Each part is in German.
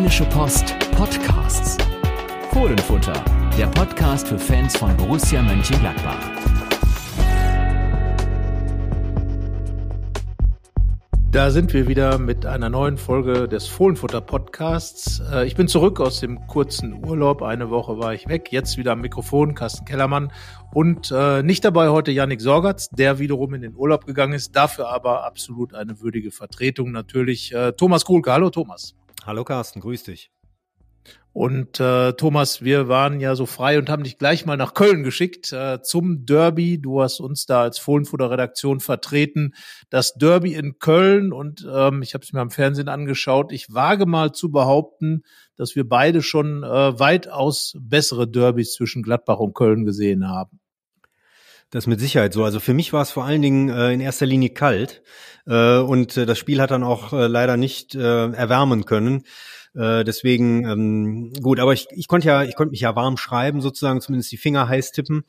Rheinische Post Podcasts. Fohlenfutter, der Podcast für Fans von Borussia Mönchengladbach. Da sind wir wieder mit einer neuen Folge des Fohlenfutter Podcasts. Äh, ich bin zurück aus dem kurzen Urlaub. Eine Woche war ich weg. Jetzt wieder am Mikrofon Carsten Kellermann und äh, nicht dabei heute Yannick Sorgatz, der wiederum in den Urlaub gegangen ist. Dafür aber absolut eine würdige Vertretung natürlich. Äh, Thomas Kuhlke. Hallo Thomas. Hallo Carsten, grüß dich. Und äh, Thomas, wir waren ja so frei und haben dich gleich mal nach Köln geschickt äh, zum Derby. Du hast uns da als Fohlenfutter Redaktion vertreten. Das Derby in Köln und ähm, ich habe es mir am Fernsehen angeschaut. Ich wage mal zu behaupten, dass wir beide schon äh, weitaus bessere Derbys zwischen Gladbach und Köln gesehen haben. Das mit Sicherheit so. Also für mich war es vor allen Dingen äh, in erster Linie kalt äh, und äh, das Spiel hat dann auch äh, leider nicht äh, erwärmen können. Äh, deswegen ähm, gut, aber ich, ich konnte ja, ich konnte mich ja warm schreiben sozusagen, zumindest die Finger heiß tippen.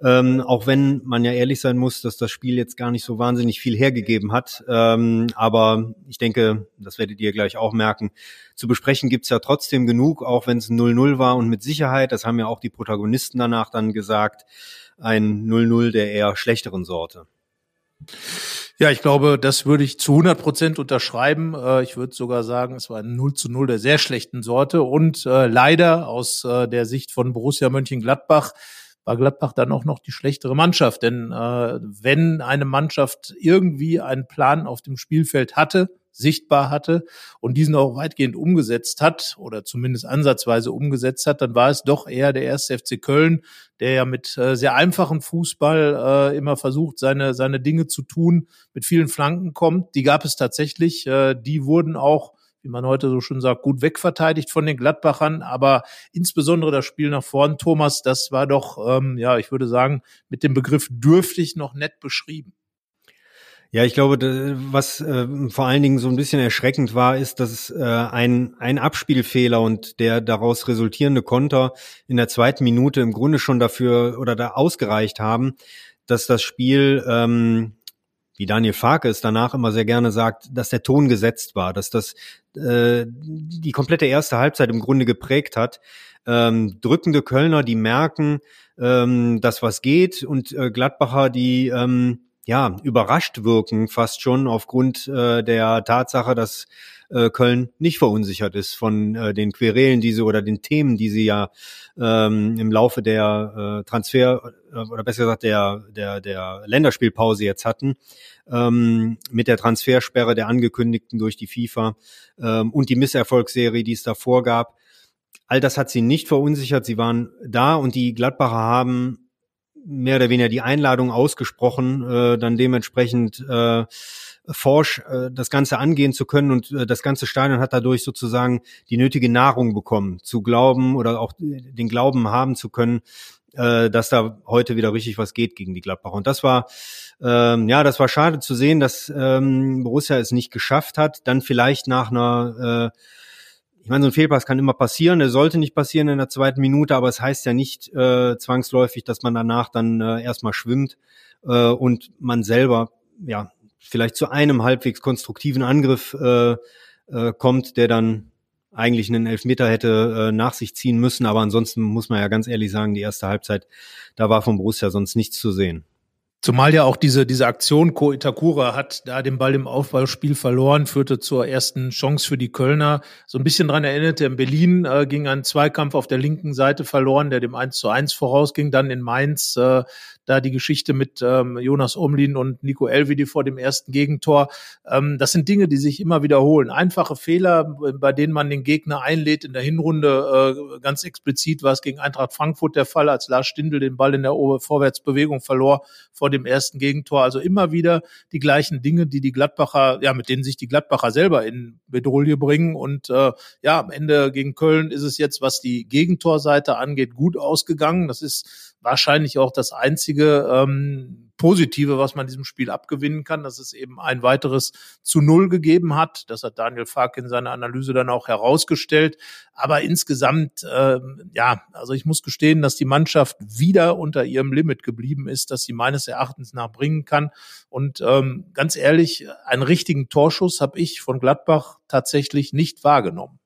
Ähm, auch wenn man ja ehrlich sein muss, dass das Spiel jetzt gar nicht so wahnsinnig viel hergegeben hat. Ähm, aber ich denke, das werdet ihr gleich auch merken. Zu besprechen gibt's ja trotzdem genug, auch wenn es 0-0 war und mit Sicherheit, das haben ja auch die Protagonisten danach dann gesagt, ein 0-0 der eher schlechteren Sorte. Ja, ich glaube, das würde ich zu 100 Prozent unterschreiben. Äh, ich würde sogar sagen, es war ein 0 zu 0 der sehr schlechten Sorte. Und äh, leider aus äh, der Sicht von Borussia Mönchengladbach war Gladbach dann auch noch die schlechtere Mannschaft. Denn wenn eine Mannschaft irgendwie einen Plan auf dem Spielfeld hatte, sichtbar hatte und diesen auch weitgehend umgesetzt hat oder zumindest ansatzweise umgesetzt hat, dann war es doch eher der erste FC Köln, der ja mit äh, sehr einfachem Fußball äh, immer versucht, seine, seine Dinge zu tun, mit vielen Flanken kommt. Die gab es tatsächlich. Äh, die wurden auch wie man heute so schön sagt, gut wegverteidigt von den Gladbachern, aber insbesondere das Spiel nach vorn, Thomas, das war doch, ähm, ja, ich würde sagen, mit dem Begriff dürftig noch nett beschrieben. Ja, ich glaube, was äh, vor allen Dingen so ein bisschen erschreckend war, ist, dass äh, ein, ein Abspielfehler und der daraus resultierende Konter in der zweiten Minute im Grunde schon dafür oder da ausgereicht haben, dass das Spiel, ähm, wie Daniel Farke es danach immer sehr gerne sagt, dass der Ton gesetzt war, dass das äh, die komplette erste Halbzeit im Grunde geprägt hat. Ähm, drückende Kölner, die merken, ähm, dass was geht und äh, Gladbacher, die ähm, ja, überrascht wirken, fast schon aufgrund äh, der Tatsache, dass äh, Köln nicht verunsichert ist von äh, den Querelen, die sie oder den Themen, die sie ja ähm, im Laufe der äh, Transfer äh, oder besser gesagt der der der Länderspielpause jetzt hatten ähm, mit der Transfersperre der angekündigten durch die FIFA ähm, und die Misserfolgsserie, die es davor gab. All das hat sie nicht verunsichert. Sie waren da und die Gladbacher haben mehr oder weniger die Einladung ausgesprochen, äh, dann dementsprechend äh, forsch äh, das Ganze angehen zu können und äh, das ganze Stadion hat dadurch sozusagen die nötige Nahrung bekommen, zu glauben oder auch den Glauben haben zu können, äh, dass da heute wieder richtig was geht gegen die Gladbacher. Und das war ähm, ja, das war schade zu sehen, dass ähm, Borussia es nicht geschafft hat, dann vielleicht nach einer äh, ich meine, so ein Fehlpass kann immer passieren, er sollte nicht passieren in der zweiten Minute, aber es heißt ja nicht äh, zwangsläufig, dass man danach dann äh, erstmal schwimmt äh, und man selber ja vielleicht zu einem halbwegs konstruktiven Angriff äh, äh, kommt, der dann eigentlich einen Elfmeter hätte äh, nach sich ziehen müssen, aber ansonsten muss man ja ganz ehrlich sagen, die erste Halbzeit, da war von Borussia sonst nichts zu sehen. Zumal ja auch diese, diese Aktion, Ko Itakura hat da den Ball im Aufbauspiel verloren, führte zur ersten Chance für die Kölner. So ein bisschen dran erinnerte, in Berlin äh, ging ein Zweikampf auf der linken Seite verloren, der dem 1 zu 1 vorausging. Dann in Mainz äh, da die Geschichte mit ähm, Jonas Omlin und Nico Elvedi vor dem ersten Gegentor. Ähm, das sind Dinge, die sich immer wiederholen. Einfache Fehler, bei denen man den Gegner einlädt. In der Hinrunde äh, ganz explizit war es gegen Eintracht Frankfurt der Fall, als Lars Stindl den Ball in der Vorwärtsbewegung verlor vor dem ersten Gegentor. Also immer wieder die gleichen Dinge, die die Gladbacher, ja, mit denen sich die Gladbacher selber in Bedrohung bringen. Und äh, ja, am Ende gegen Köln ist es jetzt, was die Gegentorseite angeht, gut ausgegangen. Das ist wahrscheinlich auch das einzige ähm, Positive, was man diesem Spiel abgewinnen kann, dass es eben ein weiteres zu Null gegeben hat. Das hat Daniel Fark in seiner Analyse dann auch herausgestellt. Aber insgesamt, ähm, ja, also ich muss gestehen, dass die Mannschaft wieder unter ihrem Limit geblieben ist, dass sie meines Erachtens nach bringen kann. Und ähm, ganz ehrlich, einen richtigen Torschuss habe ich von Gladbach tatsächlich nicht wahrgenommen.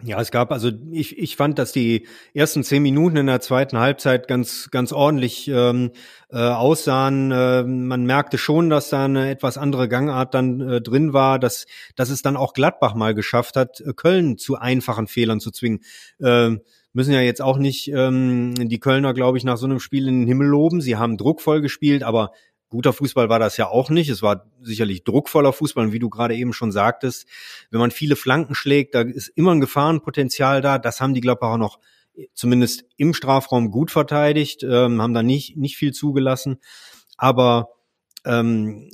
Ja, es gab, also ich, ich fand, dass die ersten zehn Minuten in der zweiten Halbzeit ganz, ganz ordentlich ähm, äh, aussahen. Äh, man merkte schon, dass da eine etwas andere Gangart dann äh, drin war, dass, dass es dann auch Gladbach mal geschafft hat, äh, Köln zu einfachen Fehlern zu zwingen. Äh, müssen ja jetzt auch nicht ähm, die Kölner, glaube ich, nach so einem Spiel in den Himmel loben. Sie haben druckvoll gespielt, aber Guter Fußball war das ja auch nicht. Es war sicherlich druckvoller Fußball. Und wie du gerade eben schon sagtest, wenn man viele Flanken schlägt, da ist immer ein Gefahrenpotenzial da. Das haben die Gladbacher noch zumindest im Strafraum gut verteidigt, ähm, haben da nicht, nicht viel zugelassen. Aber ähm,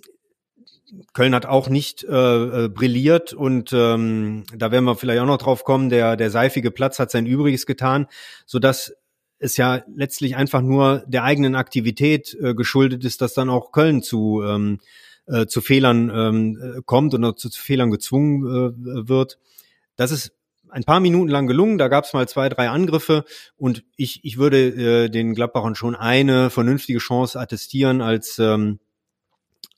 Köln hat auch nicht äh, äh, brilliert und ähm, da werden wir vielleicht auch noch drauf kommen. Der der seifige Platz hat sein Übriges getan, so dass es ja letztlich einfach nur der eigenen Aktivität äh, geschuldet ist, dass dann auch Köln zu, ähm, äh, zu Fehlern ähm, äh, kommt oder zu, zu Fehlern gezwungen äh, wird. Das ist ein paar Minuten lang gelungen. Da gab es mal zwei, drei Angriffe und ich, ich würde äh, den Gladbachern schon eine vernünftige Chance attestieren, als, ähm,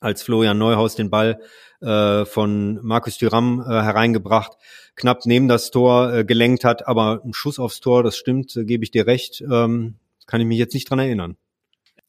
als Florian Neuhaus den Ball äh, von Markus Thüram äh, hereingebracht knapp neben das Tor äh, gelenkt hat, aber ein Schuss aufs Tor, das stimmt, äh, gebe ich dir recht, ähm, kann ich mich jetzt nicht dran erinnern.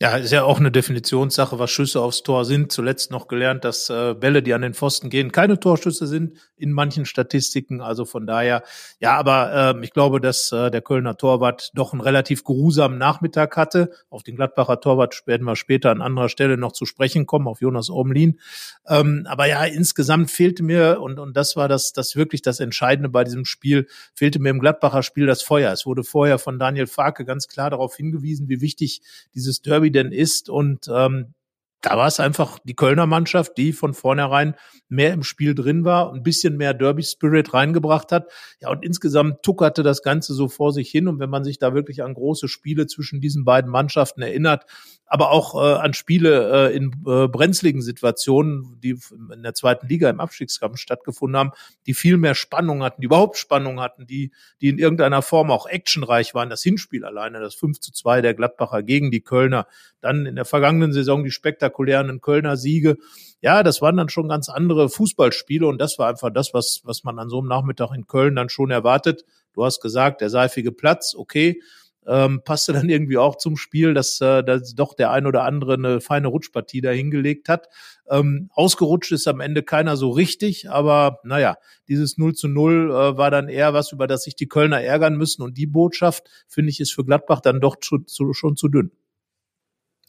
Ja, ist ja auch eine Definitionssache, was Schüsse aufs Tor sind. Zuletzt noch gelernt, dass äh, Bälle, die an den Pfosten gehen, keine Torschüsse sind in manchen Statistiken. Also von daher, ja, aber äh, ich glaube, dass äh, der Kölner Torwart doch einen relativ geruhsamen Nachmittag hatte. Auf den Gladbacher Torwart werden wir später an anderer Stelle noch zu sprechen kommen, auf Jonas Omlin. Ähm, aber ja, insgesamt fehlte mir, und, und das war das, das wirklich das Entscheidende bei diesem Spiel, fehlte mir im Gladbacher Spiel das Feuer. Es wurde vorher von Daniel Farke ganz klar darauf hingewiesen, wie wichtig dieses Derby denn ist. Und ähm, da war es einfach die Kölner Mannschaft, die von vornherein mehr im Spiel drin war, ein bisschen mehr Derby Spirit reingebracht hat. Ja, und insgesamt tuckerte das Ganze so vor sich hin. Und wenn man sich da wirklich an große Spiele zwischen diesen beiden Mannschaften erinnert, aber auch äh, an Spiele äh, in äh, brenzligen Situationen, die in der zweiten Liga im Abstiegskampf stattgefunden haben, die viel mehr Spannung hatten, die überhaupt Spannung hatten, die, die in irgendeiner Form auch actionreich waren. Das Hinspiel alleine, das 5 zu 2 der Gladbacher gegen die Kölner, dann in der vergangenen Saison die spektakulären Kölner Siege. Ja, das waren dann schon ganz andere Fußballspiele und das war einfach das, was, was man an so einem Nachmittag in Köln dann schon erwartet. Du hast gesagt, der seifige Platz, okay ähm, passte dann irgendwie auch zum Spiel, dass, äh, dass doch der ein oder andere eine feine Rutschpartie da hingelegt hat. Ähm, ausgerutscht ist am Ende keiner so richtig, aber naja, dieses 0 zu 0 äh, war dann eher was, über das sich die Kölner ärgern müssen und die Botschaft, finde ich, ist für Gladbach dann doch zu, zu, schon zu dünn.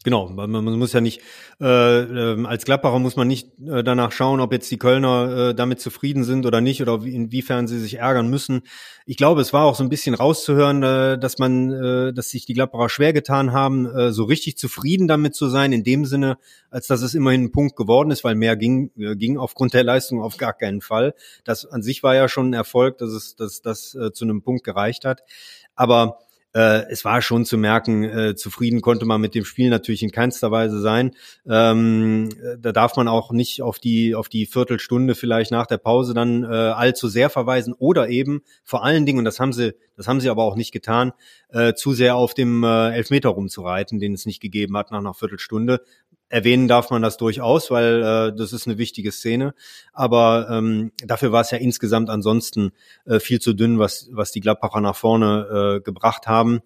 Genau, man, muss ja nicht, äh, äh, als Gladbacher muss man nicht äh, danach schauen, ob jetzt die Kölner äh, damit zufrieden sind oder nicht oder inwiefern sie sich ärgern müssen. Ich glaube, es war auch so ein bisschen rauszuhören, äh, dass man, äh, dass sich die Gladbacher schwer getan haben, äh, so richtig zufrieden damit zu sein, in dem Sinne, als dass es immerhin ein Punkt geworden ist, weil mehr ging, äh, ging aufgrund der Leistung auf gar keinen Fall. Das an sich war ja schon ein Erfolg, dass es, dass das äh, zu einem Punkt gereicht hat. Aber äh, es war schon zu merken, äh, zufrieden konnte man mit dem Spiel natürlich in keinster Weise sein. Ähm, da darf man auch nicht auf die auf die Viertelstunde vielleicht nach der Pause dann äh, allzu sehr verweisen oder eben vor allen Dingen und das haben sie das haben sie aber auch nicht getan, äh, zu sehr auf dem äh, Elfmeter rumzureiten, den es nicht gegeben hat nach einer Viertelstunde, Erwähnen darf man das durchaus, weil äh, das ist eine wichtige Szene. Aber ähm, dafür war es ja insgesamt ansonsten äh, viel zu dünn, was, was die Gladbacher nach vorne äh, gebracht haben.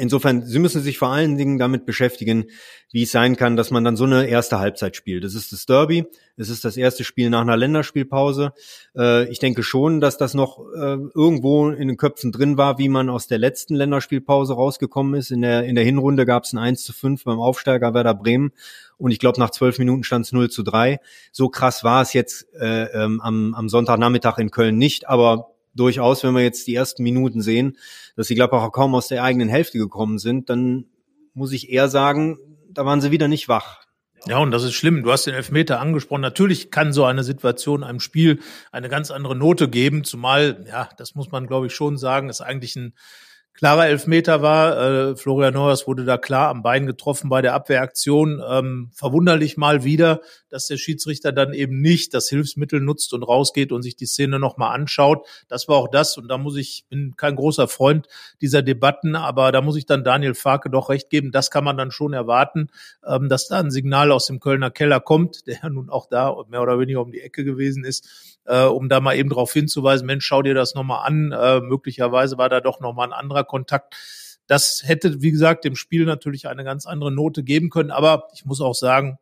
Insofern, Sie müssen sich vor allen Dingen damit beschäftigen, wie es sein kann, dass man dann so eine erste Halbzeit spielt. Das ist das Derby, es ist das erste Spiel nach einer Länderspielpause. Äh, ich denke schon, dass das noch äh, irgendwo in den Köpfen drin war, wie man aus der letzten Länderspielpause rausgekommen ist. In der, in der Hinrunde gab es ein 1 zu 5 beim Aufsteiger Werder Bremen und ich glaube, nach zwölf Minuten stand es 0 zu 3. So krass war es jetzt äh, ähm, am, am Sonntagnachmittag in Köln nicht, aber durchaus, wenn wir jetzt die ersten Minuten sehen, dass die Gladbacher kaum aus der eigenen Hälfte gekommen sind, dann muss ich eher sagen, da waren sie wieder nicht wach. Ja, und das ist schlimm. Du hast den Elfmeter angesprochen. Natürlich kann so eine Situation einem Spiel eine ganz andere Note geben, zumal, ja, das muss man, glaube ich, schon sagen, ist eigentlich ein klarer Elfmeter war. Äh, Florian Neuers wurde da klar am Bein getroffen bei der Abwehraktion. Ähm, verwunderlich mal wieder, dass der Schiedsrichter dann eben nicht das Hilfsmittel nutzt und rausgeht und sich die Szene nochmal anschaut. Das war auch das. Und da muss ich, bin kein großer Freund dieser Debatten, aber da muss ich dann Daniel Farke doch recht geben. Das kann man dann schon erwarten, ähm, dass da ein Signal aus dem Kölner Keller kommt, der ja nun auch da mehr oder weniger um die Ecke gewesen ist, äh, um da mal eben darauf hinzuweisen, Mensch, schau dir das nochmal an. Äh, möglicherweise war da doch nochmal ein anderer Kontakt. Das hätte, wie gesagt, dem Spiel natürlich eine ganz andere Note geben können. Aber ich muss auch sagen,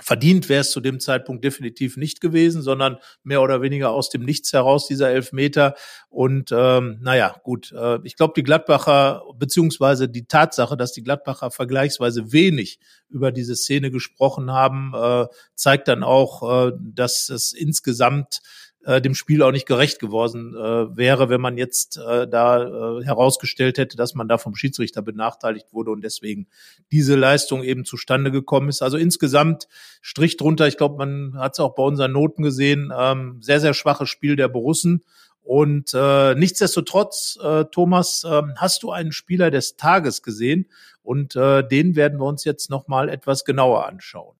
Verdient wäre es zu dem Zeitpunkt definitiv nicht gewesen, sondern mehr oder weniger aus dem Nichts heraus dieser Elfmeter. Und ähm, naja, gut, äh, ich glaube, die Gladbacher, beziehungsweise die Tatsache, dass die Gladbacher vergleichsweise wenig über diese Szene gesprochen haben, äh, zeigt dann auch, äh, dass es insgesamt äh, dem Spiel auch nicht gerecht geworden äh, wäre, wenn man jetzt äh, da äh, herausgestellt hätte, dass man da vom Schiedsrichter benachteiligt wurde und deswegen diese Leistung eben zustande gekommen ist. Also insgesamt Strich drunter. Ich glaube, man hat es auch bei unseren Noten gesehen. Ähm, sehr, sehr schwaches Spiel der Borussen. Und äh, nichtsdestotrotz, äh, Thomas, äh, hast du einen Spieler des Tages gesehen? Und äh, den werden wir uns jetzt nochmal etwas genauer anschauen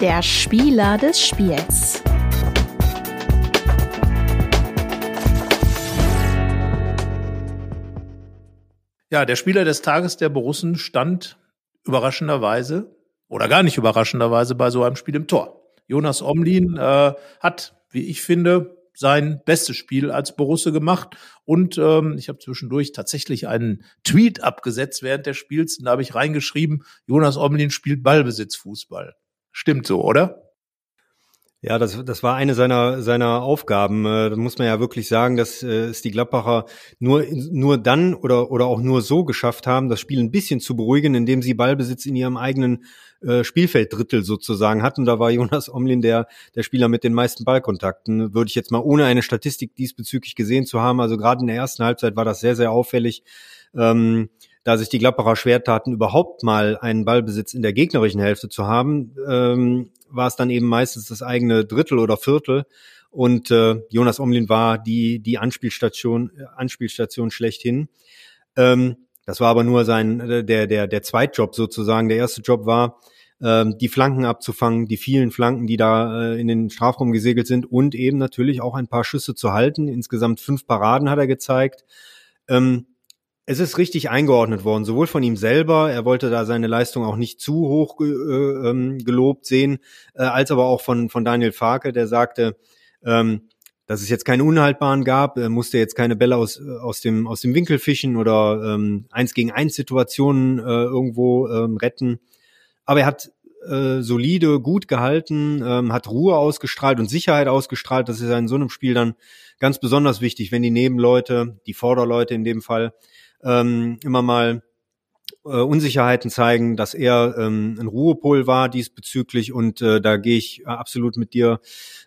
der Spieler des Spiels. Ja, der Spieler des Tages der Borussen stand überraschenderweise oder gar nicht überraschenderweise bei so einem Spiel im Tor. Jonas Omlin äh, hat, wie ich finde, sein bestes Spiel als Borusse gemacht. Und ähm, ich habe zwischendurch tatsächlich einen Tweet abgesetzt während des Spiels. Und da habe ich reingeschrieben, Jonas Omlin spielt Ballbesitzfußball. Stimmt so, oder? Ja, das, das war eine seiner, seiner Aufgaben. Äh, da muss man ja wirklich sagen, dass äh, es die Gladbacher nur, nur dann oder, oder auch nur so geschafft haben, das Spiel ein bisschen zu beruhigen, indem sie Ballbesitz in ihrem eigenen äh, Spielfelddrittel sozusagen hatten. Da war Jonas Omlin der, der Spieler mit den meisten Ballkontakten. Würde ich jetzt mal ohne eine Statistik diesbezüglich gesehen zu haben. Also gerade in der ersten Halbzeit war das sehr, sehr auffällig. Ähm, da sich die Gladbacher schwer taten, überhaupt mal einen Ballbesitz in der gegnerischen Hälfte zu haben, ähm, war es dann eben meistens das eigene Drittel oder Viertel. Und äh, Jonas Omlin war die, die Anspielstation, Anspielstation schlechthin. Ähm, das war aber nur sein, äh, der, der, der Zweitjob sozusagen. Der erste Job war, ähm, die Flanken abzufangen, die vielen Flanken, die da äh, in den Strafraum gesegelt sind und eben natürlich auch ein paar Schüsse zu halten. Insgesamt fünf Paraden hat er gezeigt. Ähm, es ist richtig eingeordnet worden, sowohl von ihm selber, er wollte da seine Leistung auch nicht zu hoch äh, ähm, gelobt sehen, äh, als aber auch von, von Daniel Farke, der sagte, ähm, dass es jetzt keine Unhaltbaren gab, er musste jetzt keine Bälle aus, aus, dem, aus dem Winkel fischen oder ähm, eins gegen eins Situationen äh, irgendwo ähm, retten. Aber er hat äh, solide, gut gehalten, ähm, hat Ruhe ausgestrahlt und Sicherheit ausgestrahlt. Das ist in so einem Spiel dann ganz besonders wichtig, wenn die Nebenleute, die Vorderleute in dem Fall, ähm, immer mal äh, Unsicherheiten zeigen, dass er ähm, ein Ruhepol war diesbezüglich und äh, da gehe ich absolut mit dir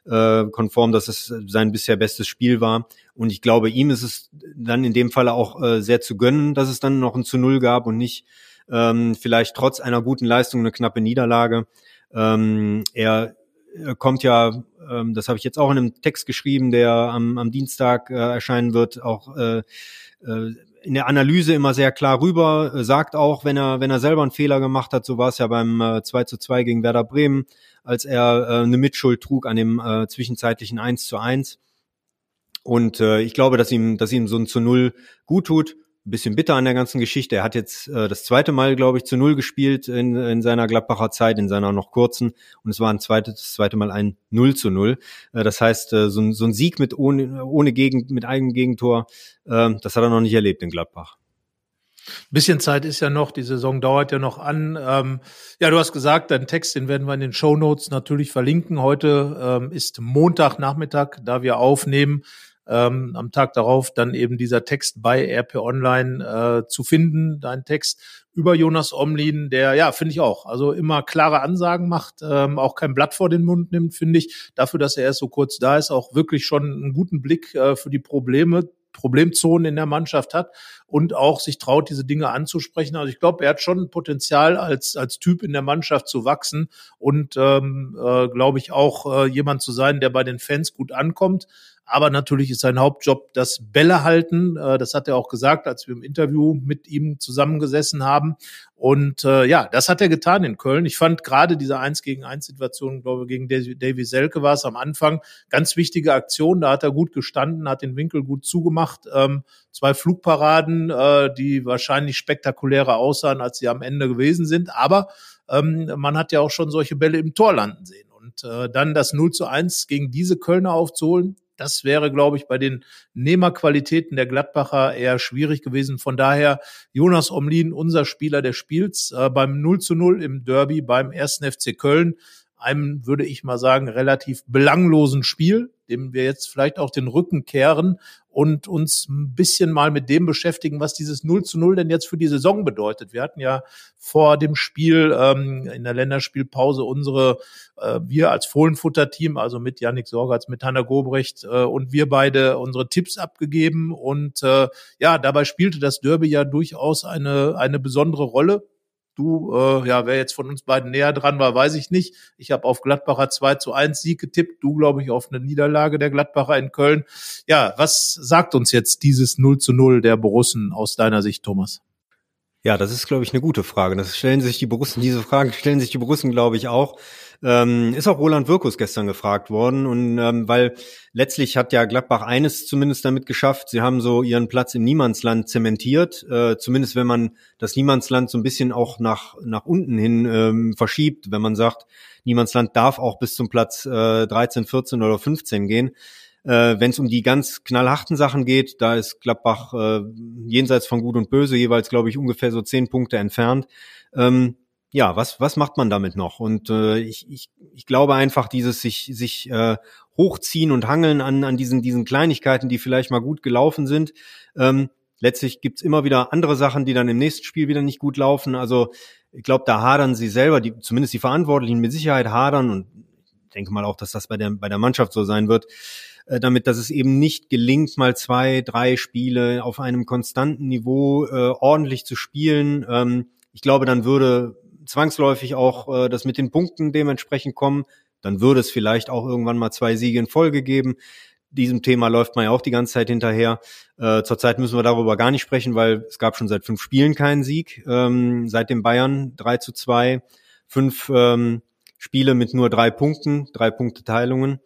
äh, konform, dass es sein bisher bestes Spiel war und ich glaube, ihm ist es dann in dem Falle auch äh, sehr zu gönnen, dass es dann noch ein zu Null gab und nicht ähm, vielleicht trotz einer guten Leistung eine knappe Niederlage. Ähm, er kommt ja, ähm, das habe ich jetzt auch in einem Text geschrieben, der am, am Dienstag äh, erscheinen wird, auch äh, äh, in der Analyse immer sehr klar rüber, äh, sagt auch, wenn er, wenn er selber einen Fehler gemacht hat, so war es ja beim äh, 2 zu 2 gegen Werder Bremen, als er äh, eine Mitschuld trug an dem äh, zwischenzeitlichen 1 zu 1. Und äh, ich glaube, dass ihm, dass ihm so ein zu Null gut tut bisschen bitter an der ganzen Geschichte. Er hat jetzt äh, das zweite Mal, glaube ich, zu Null gespielt in, in seiner Gladbacher Zeit, in seiner noch kurzen. Und es war ein zweites, das zweite Mal ein Null zu Null. Äh, das heißt, äh, so, ein, so ein Sieg mit ohne, ohne Gegend, mit eigenem Gegentor, äh, das hat er noch nicht erlebt in Gladbach. bisschen Zeit ist ja noch, die Saison dauert ja noch an. Ähm, ja, du hast gesagt, deinen Text, den werden wir in den Show Notes natürlich verlinken. Heute ähm, ist Montagnachmittag, da wir aufnehmen ähm, am Tag darauf dann eben dieser Text bei RP Online äh, zu finden, dein Text über Jonas Omlin, der ja, finde ich auch, also immer klare Ansagen macht, ähm, auch kein Blatt vor den Mund nimmt, finde ich, dafür, dass er erst so kurz da ist, auch wirklich schon einen guten Blick äh, für die Probleme Problemzonen in der Mannschaft hat und auch sich traut, diese Dinge anzusprechen. Also ich glaube, er hat schon Potenzial als, als Typ in der Mannschaft zu wachsen und ähm, äh, glaube ich auch äh, jemand zu sein, der bei den Fans gut ankommt. Aber natürlich ist sein Hauptjob das Bälle halten. Äh, das hat er auch gesagt, als wir im Interview mit ihm zusammengesessen haben. Und äh, ja, das hat er getan in Köln. Ich fand gerade diese Eins gegen eins Situation, glaube ich, gegen Davy Selke war es am Anfang, ganz wichtige Aktion. Da hat er gut gestanden, hat den Winkel gut zugemacht. Ähm, zwei Flugparaden, äh, die wahrscheinlich spektakulärer aussahen, als sie am Ende gewesen sind. Aber ähm, man hat ja auch schon solche Bälle im Tor landen sehen. Und äh, dann das 0 zu 1 gegen diese Kölner aufzuholen, das wäre, glaube ich, bei den Nehmerqualitäten der Gladbacher eher schwierig gewesen. Von daher Jonas Omlin, unser Spieler des Spiels, äh, beim 0 zu 0 im Derby beim ersten FC Köln einem, würde ich mal sagen, relativ belanglosen Spiel, dem wir jetzt vielleicht auch den Rücken kehren und uns ein bisschen mal mit dem beschäftigen, was dieses 0 zu 0 denn jetzt für die Saison bedeutet. Wir hatten ja vor dem Spiel ähm, in der Länderspielpause unsere, äh, wir als Fohlenfutter-Team, also mit Yannick Sorgatz, mit Hanna Gobrecht äh, und wir beide unsere Tipps abgegeben. Und äh, ja, dabei spielte das Derby ja durchaus eine, eine besondere Rolle Du, äh, ja, wer jetzt von uns beiden näher dran war, weiß ich nicht. Ich habe auf Gladbacher 2 zu 1 Sieg getippt. Du, glaube ich, auf eine Niederlage der Gladbacher in Köln. Ja, was sagt uns jetzt dieses 0 zu 0 der Borussen aus deiner Sicht, Thomas? Ja, das ist, glaube ich, eine gute Frage. Das stellen sich die Borussen, diese Fragen stellen sich die Borussen, glaube ich, auch. Ähm, ist auch Roland Wirkus gestern gefragt worden und ähm, weil letztlich hat ja Gladbach eines zumindest damit geschafft, sie haben so ihren Platz im Niemandsland zementiert, äh, zumindest wenn man das Niemandsland so ein bisschen auch nach, nach unten hin ähm, verschiebt, wenn man sagt, Niemandsland darf auch bis zum Platz äh, 13, 14 oder 15 gehen. Äh, wenn es um die ganz knallharten Sachen geht, da ist Gladbach äh, jenseits von Gut und Böse jeweils, glaube ich, ungefähr so zehn Punkte entfernt. Ähm, ja, was, was macht man damit noch? Und äh, ich, ich, ich glaube einfach, dieses sich, sich äh, hochziehen und hangeln an, an diesen, diesen Kleinigkeiten, die vielleicht mal gut gelaufen sind. Ähm, letztlich gibt's immer wieder andere Sachen, die dann im nächsten Spiel wieder nicht gut laufen. Also ich glaube, da hadern sie selber, die, zumindest die Verantwortlichen mit Sicherheit hadern und ich denke mal auch, dass das bei der, bei der Mannschaft so sein wird, äh, damit, dass es eben nicht gelingt, mal zwei, drei Spiele auf einem konstanten Niveau äh, ordentlich zu spielen. Ähm, ich glaube, dann würde zwangsläufig auch äh, das mit den Punkten dementsprechend kommen. Dann würde es vielleicht auch irgendwann mal zwei Siege in Folge geben. Diesem Thema läuft man ja auch die ganze Zeit hinterher. Äh, zurzeit müssen wir darüber gar nicht sprechen, weil es gab schon seit fünf Spielen keinen Sieg. Ähm, seit dem Bayern 3 zu 2, fünf ähm, Spiele mit nur drei Punkten, drei Punkte Teilungen.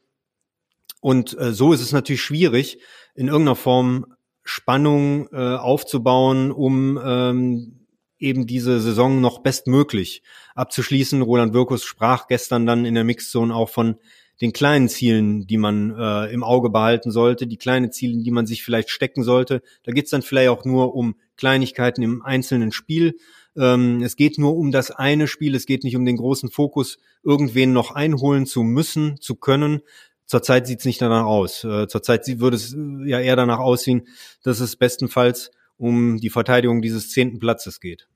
Und äh, so ist es natürlich schwierig, in irgendeiner Form Spannung äh, aufzubauen, um ähm, eben diese Saison noch bestmöglich abzuschließen. Roland Wirkus sprach gestern dann in der Mixzone auch von den kleinen Zielen, die man äh, im Auge behalten sollte, die kleinen Ziele, die man sich vielleicht stecken sollte. Da geht's dann vielleicht auch nur um Kleinigkeiten im einzelnen Spiel. Ähm, es geht nur um das eine Spiel, es geht nicht um den großen Fokus, irgendwen noch einholen zu müssen, zu können. Zurzeit sieht's nicht danach aus. Äh, zurzeit würde es ja eher danach aussehen, dass es bestenfalls um die Verteidigung dieses zehnten Platzes geht.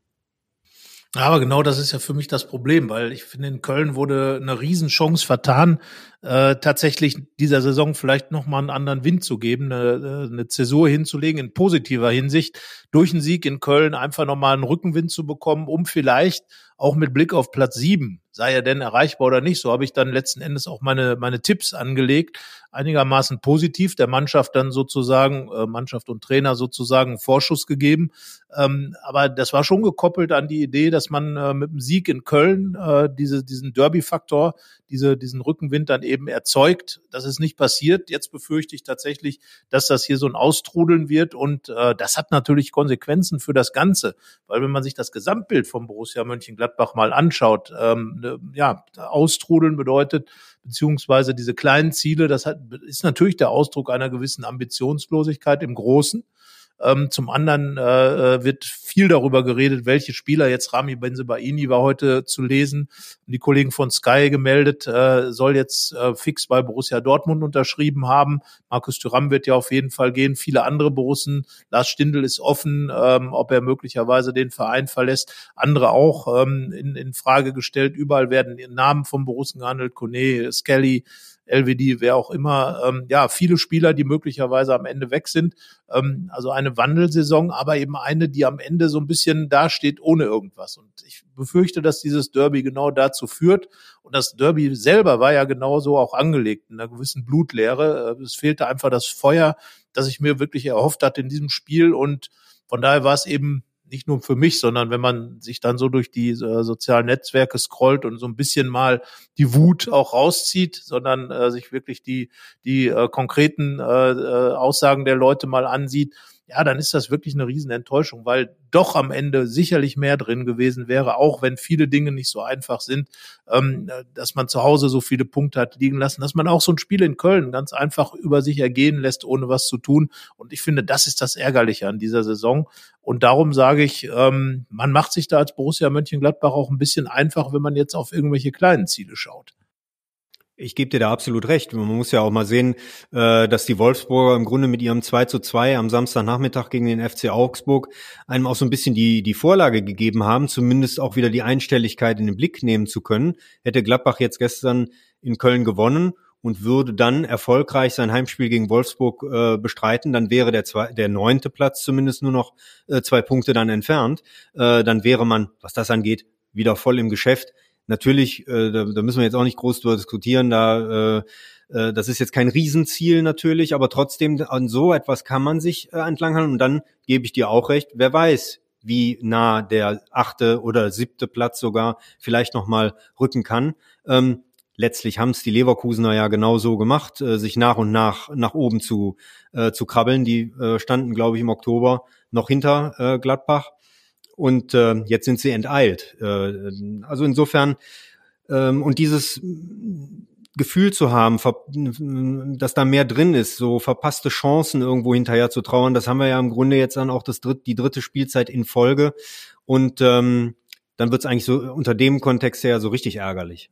Aber genau das ist ja für mich das Problem, weil ich finde, in Köln wurde eine Riesenchance vertan, äh, tatsächlich dieser Saison vielleicht nochmal einen anderen Wind zu geben, eine, eine Zäsur hinzulegen in positiver Hinsicht, durch einen Sieg in Köln einfach nochmal einen Rückenwind zu bekommen, um vielleicht auch mit Blick auf Platz sieben, sei er denn erreichbar oder nicht, so habe ich dann letzten Endes auch meine, meine Tipps angelegt, einigermaßen positiv, der Mannschaft dann sozusagen, äh, Mannschaft und Trainer sozusagen Vorschuss gegeben. Ähm, aber das war schon gekoppelt an die Idee, dass man äh, mit dem Sieg in Köln äh, diese, diesen Derby-Faktor, diese, diesen Rückenwind dann eben erzeugt. Das ist nicht passiert. Jetzt befürchte ich tatsächlich, dass das hier so ein Austrudeln wird und äh, das hat natürlich Konsequenzen für das Ganze, weil wenn man sich das Gesamtbild vom Borussia Mönchengladbach mal anschaut, ähm, ne, ja, Austrudeln bedeutet, beziehungsweise diese kleinen Ziele, das hat, ist natürlich der Ausdruck einer gewissen Ambitionslosigkeit im Großen. Ähm, zum anderen äh, wird viel darüber geredet, welche Spieler jetzt Rami Benzebaini war heute zu lesen. Die Kollegen von Sky gemeldet, äh, soll jetzt äh, fix bei Borussia Dortmund unterschrieben haben. Markus Thuram wird ja auf jeden Fall gehen. Viele andere Borussen. Lars Stindl ist offen, ähm, ob er möglicherweise den Verein verlässt. Andere auch ähm, in, in Frage gestellt. Überall werden Namen vom Borussen gehandelt. Kone, Skelly, LWD, wer auch immer. Ähm, ja, viele Spieler, die möglicherweise am Ende weg sind. Ähm, also eine Wandelsaison, aber eben eine, die am Ende so ein bisschen dasteht ohne irgendwas. Und ich befürchte, dass dieses Derby genau dazu führt. Und das Derby selber war ja genauso auch angelegt, in einer gewissen Blutleere. Äh, es fehlte einfach das Feuer, das ich mir wirklich erhofft hatte in diesem Spiel. Und von daher war es eben nicht nur für mich, sondern wenn man sich dann so durch die äh, sozialen Netzwerke scrollt und so ein bisschen mal die Wut auch rauszieht, sondern äh, sich wirklich die, die äh, konkreten äh, äh Aussagen der Leute mal ansieht, ja, dann ist das wirklich eine Riesenenttäuschung, weil doch am Ende sicherlich mehr drin gewesen wäre, auch wenn viele Dinge nicht so einfach sind, ähm, dass man zu Hause so viele Punkte hat liegen lassen, dass man auch so ein Spiel in Köln ganz einfach über sich ergehen lässt, ohne was zu tun. Und ich finde, das ist das Ärgerliche an dieser Saison. Und darum sage ich, ähm, man macht sich da als Borussia Mönchengladbach auch ein bisschen einfach, wenn man jetzt auf irgendwelche kleinen Ziele schaut. Ich gebe dir da absolut recht. Man muss ja auch mal sehen, äh, dass die Wolfsburger im Grunde mit ihrem 2 zu 2 am Samstagnachmittag gegen den FC Augsburg einem auch so ein bisschen die, die Vorlage gegeben haben, zumindest auch wieder die Einstelligkeit in den Blick nehmen zu können. Hätte Gladbach jetzt gestern in Köln gewonnen und würde dann erfolgreich sein Heimspiel gegen Wolfsburg äh, bestreiten, dann wäre der, zwei, der neunte Platz zumindest nur noch äh, zwei Punkte dann entfernt. Dann wäre man, was das angeht, wieder voll im Geschäft. Natürlich, äh, da, da müssen wir jetzt auch nicht groß drüber diskutieren, da äh, äh, das ist jetzt kein Riesenziel natürlich, aber trotzdem an so etwas kann man sich äh, entlanghangeln und dann gebe ich dir auch recht, wer weiß, wie nah der achte oder siebte Platz sogar vielleicht nochmal rücken kann. Ähm, letztlich haben es die Leverkusener ja genauso gemacht, äh, sich nach und nach nach oben zu, äh, zu krabbeln. Die äh, standen, glaube ich, im Oktober noch hinter äh, Gladbach und äh, jetzt sind sie enteilt. Äh, also insofern ähm, und dieses Gefühl zu haben, dass da mehr drin ist, so verpasste Chancen irgendwo hinterher zu trauern, das haben wir ja im Grunde jetzt dann auch das dritt, die dritte Spielzeit in Folge und ähm, dann wird es eigentlich so unter dem Kontext her so richtig ärgerlich.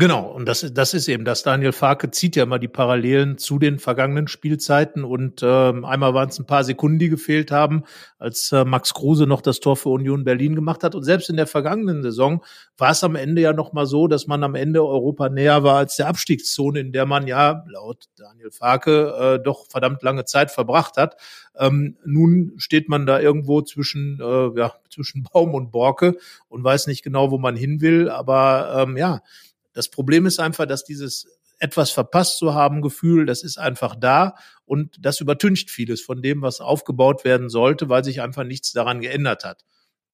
Genau, und das, das ist eben das. Daniel Farke zieht ja mal die Parallelen zu den vergangenen Spielzeiten und ähm, einmal waren es ein paar Sekunden, die gefehlt haben, als äh, Max Kruse noch das Tor für Union Berlin gemacht hat. Und selbst in der vergangenen Saison war es am Ende ja noch mal so, dass man am Ende Europa näher war als der Abstiegszone, in der man ja laut Daniel Farke äh, doch verdammt lange Zeit verbracht hat. Ähm, nun steht man da irgendwo zwischen, äh, ja, zwischen Baum und Borke und weiß nicht genau, wo man hin will. Aber ähm, ja, das Problem ist einfach, dass dieses etwas verpasst zu haben Gefühl, das ist einfach da und das übertüncht vieles von dem, was aufgebaut werden sollte, weil sich einfach nichts daran geändert hat.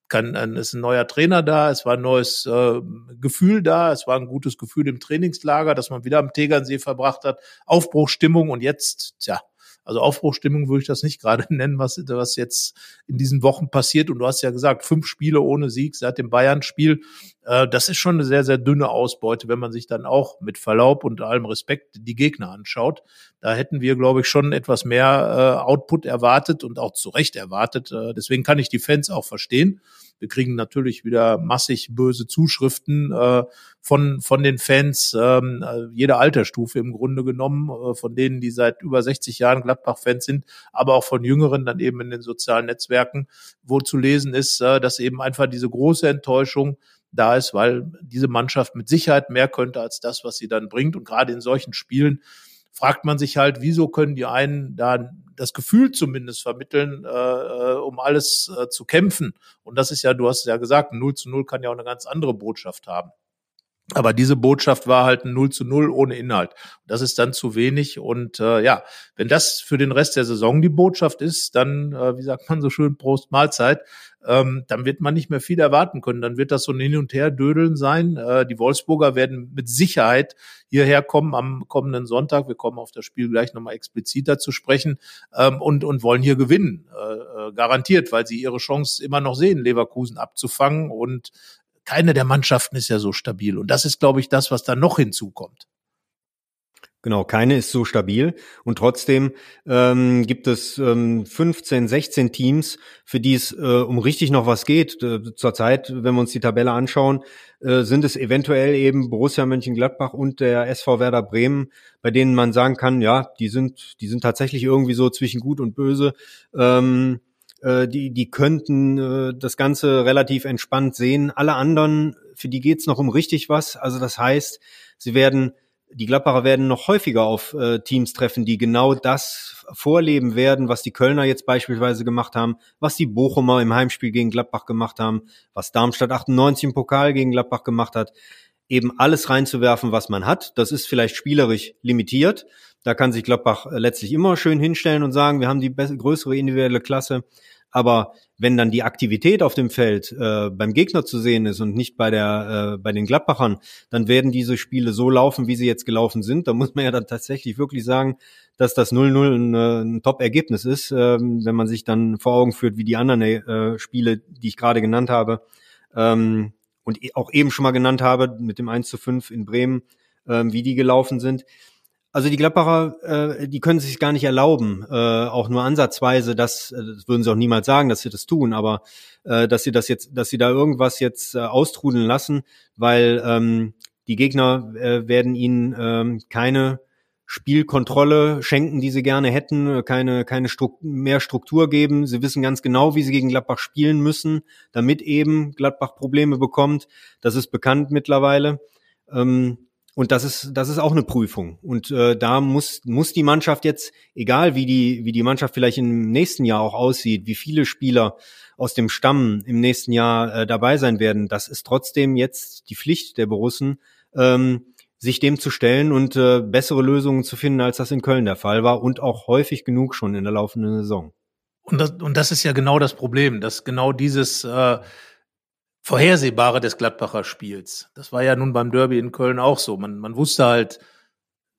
Kann, es ist ein neuer Trainer da, es war ein neues äh, Gefühl da, es war ein gutes Gefühl im Trainingslager, dass man wieder am Tegernsee verbracht hat, Aufbruchstimmung und jetzt, tja, also Aufbruchstimmung würde ich das nicht gerade nennen, was, was jetzt in diesen Wochen passiert. Und du hast ja gesagt, fünf Spiele ohne Sieg seit dem Bayern-Spiel. Äh, das ist schon eine sehr, sehr dünne Ausbeute, wenn man sich dann auch mit Verlaub und allem Respekt die Gegner anschaut. Da hätten wir, glaube ich, schon etwas mehr äh, Output erwartet und auch zu Recht erwartet. Äh, deswegen kann ich die Fans auch verstehen. Wir kriegen natürlich wieder massig böse Zuschriften äh, von, von den Fans, ähm, äh, jeder Altersstufe im Grunde genommen, äh, von denen, die seit über 60 Jahren Gladbach-Fans sind, aber auch von Jüngeren dann eben in den sozialen Netzwerken, wo zu lesen ist, äh, dass eben einfach diese große Enttäuschung da ist, weil diese Mannschaft mit Sicherheit mehr könnte als das, was sie dann bringt. Und gerade in solchen Spielen fragt man sich halt, wieso können die einen da das Gefühl zumindest vermitteln, äh, äh, um alles äh, zu kämpfen. Und das ist ja, du hast es ja gesagt, 0 zu 0 kann ja auch eine ganz andere Botschaft haben. Aber diese Botschaft war halt ein 0 zu 0 ohne Inhalt. Das ist dann zu wenig. Und äh, ja, wenn das für den Rest der Saison die Botschaft ist, dann, äh, wie sagt man so schön, Prost Mahlzeit, ähm, dann wird man nicht mehr viel erwarten können. Dann wird das so ein Hin- und Her-Dödeln sein. Äh, die Wolfsburger werden mit Sicherheit hierher kommen am kommenden Sonntag. Wir kommen auf das Spiel gleich nochmal expliziter zu sprechen ähm, und, und wollen hier gewinnen. Äh, äh, garantiert, weil sie ihre Chance immer noch sehen, Leverkusen abzufangen. Und keine der Mannschaften ist ja so stabil. Und das ist, glaube ich, das, was da noch hinzukommt. Genau, keine ist so stabil und trotzdem ähm, gibt es ähm, 15, 16 Teams, für die es äh, um richtig noch was geht. Äh, zurzeit, wenn wir uns die Tabelle anschauen, äh, sind es eventuell eben Borussia Mönchengladbach und der SV Werder Bremen, bei denen man sagen kann, ja, die sind, die sind tatsächlich irgendwie so zwischen gut und böse. Ähm, äh, die, die könnten äh, das Ganze relativ entspannt sehen. Alle anderen, für die geht's noch um richtig was. Also das heißt, sie werden die Gladbacher werden noch häufiger auf äh, Teams treffen, die genau das vorleben werden, was die Kölner jetzt beispielsweise gemacht haben, was die Bochumer im Heimspiel gegen Gladbach gemacht haben, was Darmstadt 98 im Pokal gegen Gladbach gemacht hat, eben alles reinzuwerfen, was man hat. Das ist vielleicht spielerisch limitiert. Da kann sich Gladbach äh, letztlich immer schön hinstellen und sagen, wir haben die größere individuelle Klasse. Aber wenn dann die Aktivität auf dem Feld äh, beim Gegner zu sehen ist und nicht bei der äh, bei den Gladbachern, dann werden diese Spiele so laufen, wie sie jetzt gelaufen sind. Da muss man ja dann tatsächlich wirklich sagen, dass das 0-0 ein, äh, ein Top-Ergebnis ist, ähm, wenn man sich dann vor Augen führt, wie die anderen äh, Spiele, die ich gerade genannt habe ähm, und e-, auch eben schon mal genannt habe, mit dem 1 zu 5 in Bremen, ähm, wie die gelaufen sind. Also die Gladbacher, äh, die können sich gar nicht erlauben, äh, auch nur ansatzweise, das, äh, das würden sie auch niemals sagen, dass sie das tun, aber äh, dass sie das jetzt, dass sie da irgendwas jetzt äh, austrudeln lassen, weil ähm, die Gegner äh, werden ihnen ähm, keine Spielkontrolle schenken, die sie gerne hätten, keine, keine Stru mehr Struktur geben. Sie wissen ganz genau, wie sie gegen Gladbach spielen müssen, damit eben Gladbach Probleme bekommt. Das ist bekannt mittlerweile. Ähm, und das ist, das ist auch eine Prüfung. Und äh, da muss, muss die Mannschaft jetzt, egal wie die, wie die Mannschaft vielleicht im nächsten Jahr auch aussieht, wie viele Spieler aus dem Stamm im nächsten Jahr äh, dabei sein werden, das ist trotzdem jetzt die Pflicht der Borussen, ähm, sich dem zu stellen und äh, bessere Lösungen zu finden, als das in Köln der Fall war und auch häufig genug schon in der laufenden Saison. Und das, und das ist ja genau das Problem, dass genau dieses äh, Vorhersehbare des Gladbacher Spiels. Das war ja nun beim Derby in Köln auch so. Man, man wusste halt,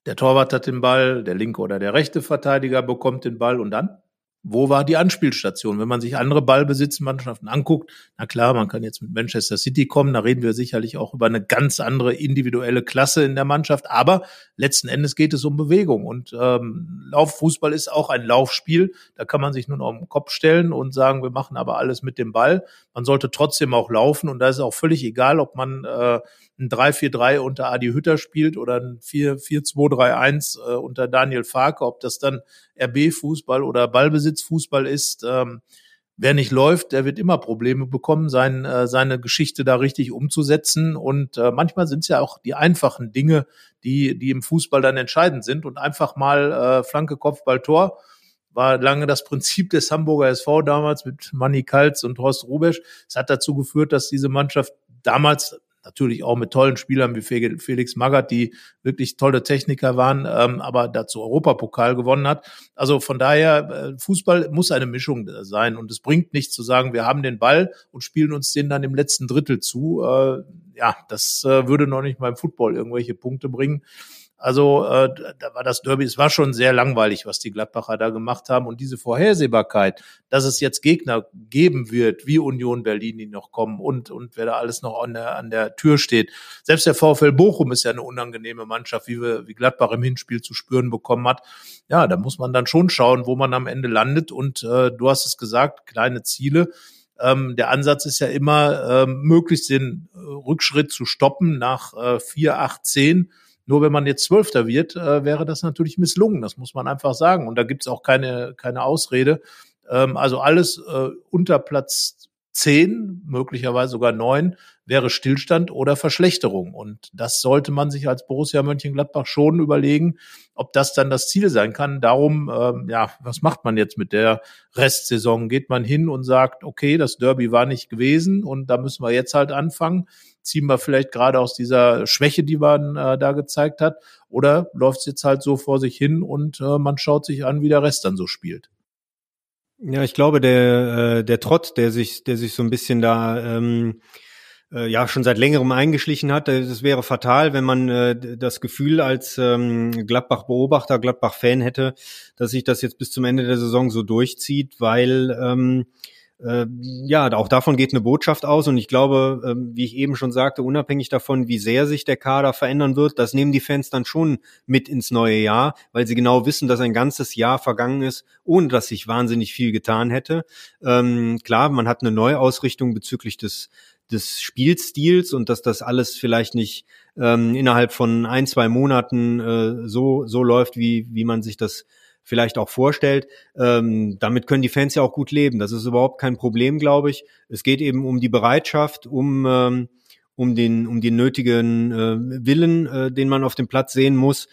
der Torwart hat den Ball, der linke oder der rechte Verteidiger bekommt den Ball und dann wo war die Anspielstation? Wenn man sich andere Ballbesitzmannschaften anguckt, na klar, man kann jetzt mit Manchester City kommen, da reden wir sicherlich auch über eine ganz andere individuelle Klasse in der Mannschaft, aber letzten Endes geht es um Bewegung und ähm, Lauffußball ist auch ein Laufspiel, da kann man sich nun auf den Kopf stellen und sagen, wir machen aber alles mit dem Ball. Man sollte trotzdem auch laufen und da ist auch völlig egal, ob man äh, ein 3-4-3 unter Adi Hütter spielt oder ein 4-4-2-3-1 äh, unter Daniel Farke, ob das dann RB-Fußball oder Ballbesitzfußball ist. Ähm, wer nicht läuft, der wird immer Probleme bekommen, sein, äh, seine Geschichte da richtig umzusetzen. Und äh, manchmal sind es ja auch die einfachen Dinge, die, die im Fußball dann entscheidend sind. Und einfach mal äh, Flanke, Kopfball, Tor war lange das Prinzip des Hamburger SV damals mit Manny Kaltz und Horst Rubesch. Es hat dazu geführt, dass diese Mannschaft damals Natürlich auch mit tollen Spielern wie Felix Magath, die wirklich tolle Techniker waren, ähm, aber dazu Europapokal gewonnen hat. Also von daher, äh, Fußball muss eine Mischung sein und es bringt nichts zu sagen, wir haben den Ball und spielen uns den dann im letzten Drittel zu. Äh, ja, das äh, würde noch nicht beim Football irgendwelche Punkte bringen. Also äh, da war das Derby, es war schon sehr langweilig, was die Gladbacher da gemacht haben. Und diese Vorhersehbarkeit, dass es jetzt Gegner geben wird, wie Union Berlin, die noch kommen und, und wer da alles noch an der, an der Tür steht. Selbst der VfL Bochum ist ja eine unangenehme Mannschaft, wie, wir, wie Gladbach im Hinspiel zu spüren bekommen hat. Ja, da muss man dann schon schauen, wo man am Ende landet. Und äh, du hast es gesagt, kleine Ziele. Ähm, der Ansatz ist ja immer, ähm, möglichst den äh, Rückschritt zu stoppen nach äh, vier, acht, zehn nur wenn man jetzt Zwölfter wird, äh, wäre das natürlich misslungen. Das muss man einfach sagen. Und da gibt's auch keine, keine Ausrede. Ähm, also alles äh, unter Platz zehn, möglicherweise sogar neun, wäre Stillstand oder Verschlechterung. Und das sollte man sich als Borussia Mönchengladbach schon überlegen, ob das dann das Ziel sein kann. Darum, ähm, ja, was macht man jetzt mit der Restsaison? Geht man hin und sagt, okay, das Derby war nicht gewesen und da müssen wir jetzt halt anfangen? Ziehen wir vielleicht gerade aus dieser Schwäche, die man äh, da gezeigt hat, oder läuft es jetzt halt so vor sich hin und äh, man schaut sich an, wie der Rest dann so spielt? Ja, ich glaube, der, äh, der Trott, der sich, der sich so ein bisschen da ähm, äh, ja schon seit längerem eingeschlichen hat, das wäre fatal, wenn man äh, das Gefühl als ähm, Gladbach-Beobachter, Gladbach-Fan hätte, dass sich das jetzt bis zum Ende der Saison so durchzieht, weil ähm, äh, ja, auch davon geht eine Botschaft aus und ich glaube, äh, wie ich eben schon sagte, unabhängig davon, wie sehr sich der Kader verändern wird, das nehmen die Fans dann schon mit ins neue Jahr, weil sie genau wissen, dass ein ganzes Jahr vergangen ist, ohne dass sich wahnsinnig viel getan hätte. Ähm, klar, man hat eine Neuausrichtung bezüglich des des Spielstils und dass das alles vielleicht nicht ähm, innerhalb von ein, zwei Monaten äh, so, so läuft, wie, wie man sich das vielleicht auch vorstellt. Ähm, damit können die Fans ja auch gut leben. Das ist überhaupt kein Problem, glaube ich. Es geht eben um die Bereitschaft, um ähm, um den, um den nötigen äh, Willen, äh, den man auf dem Platz sehen muss.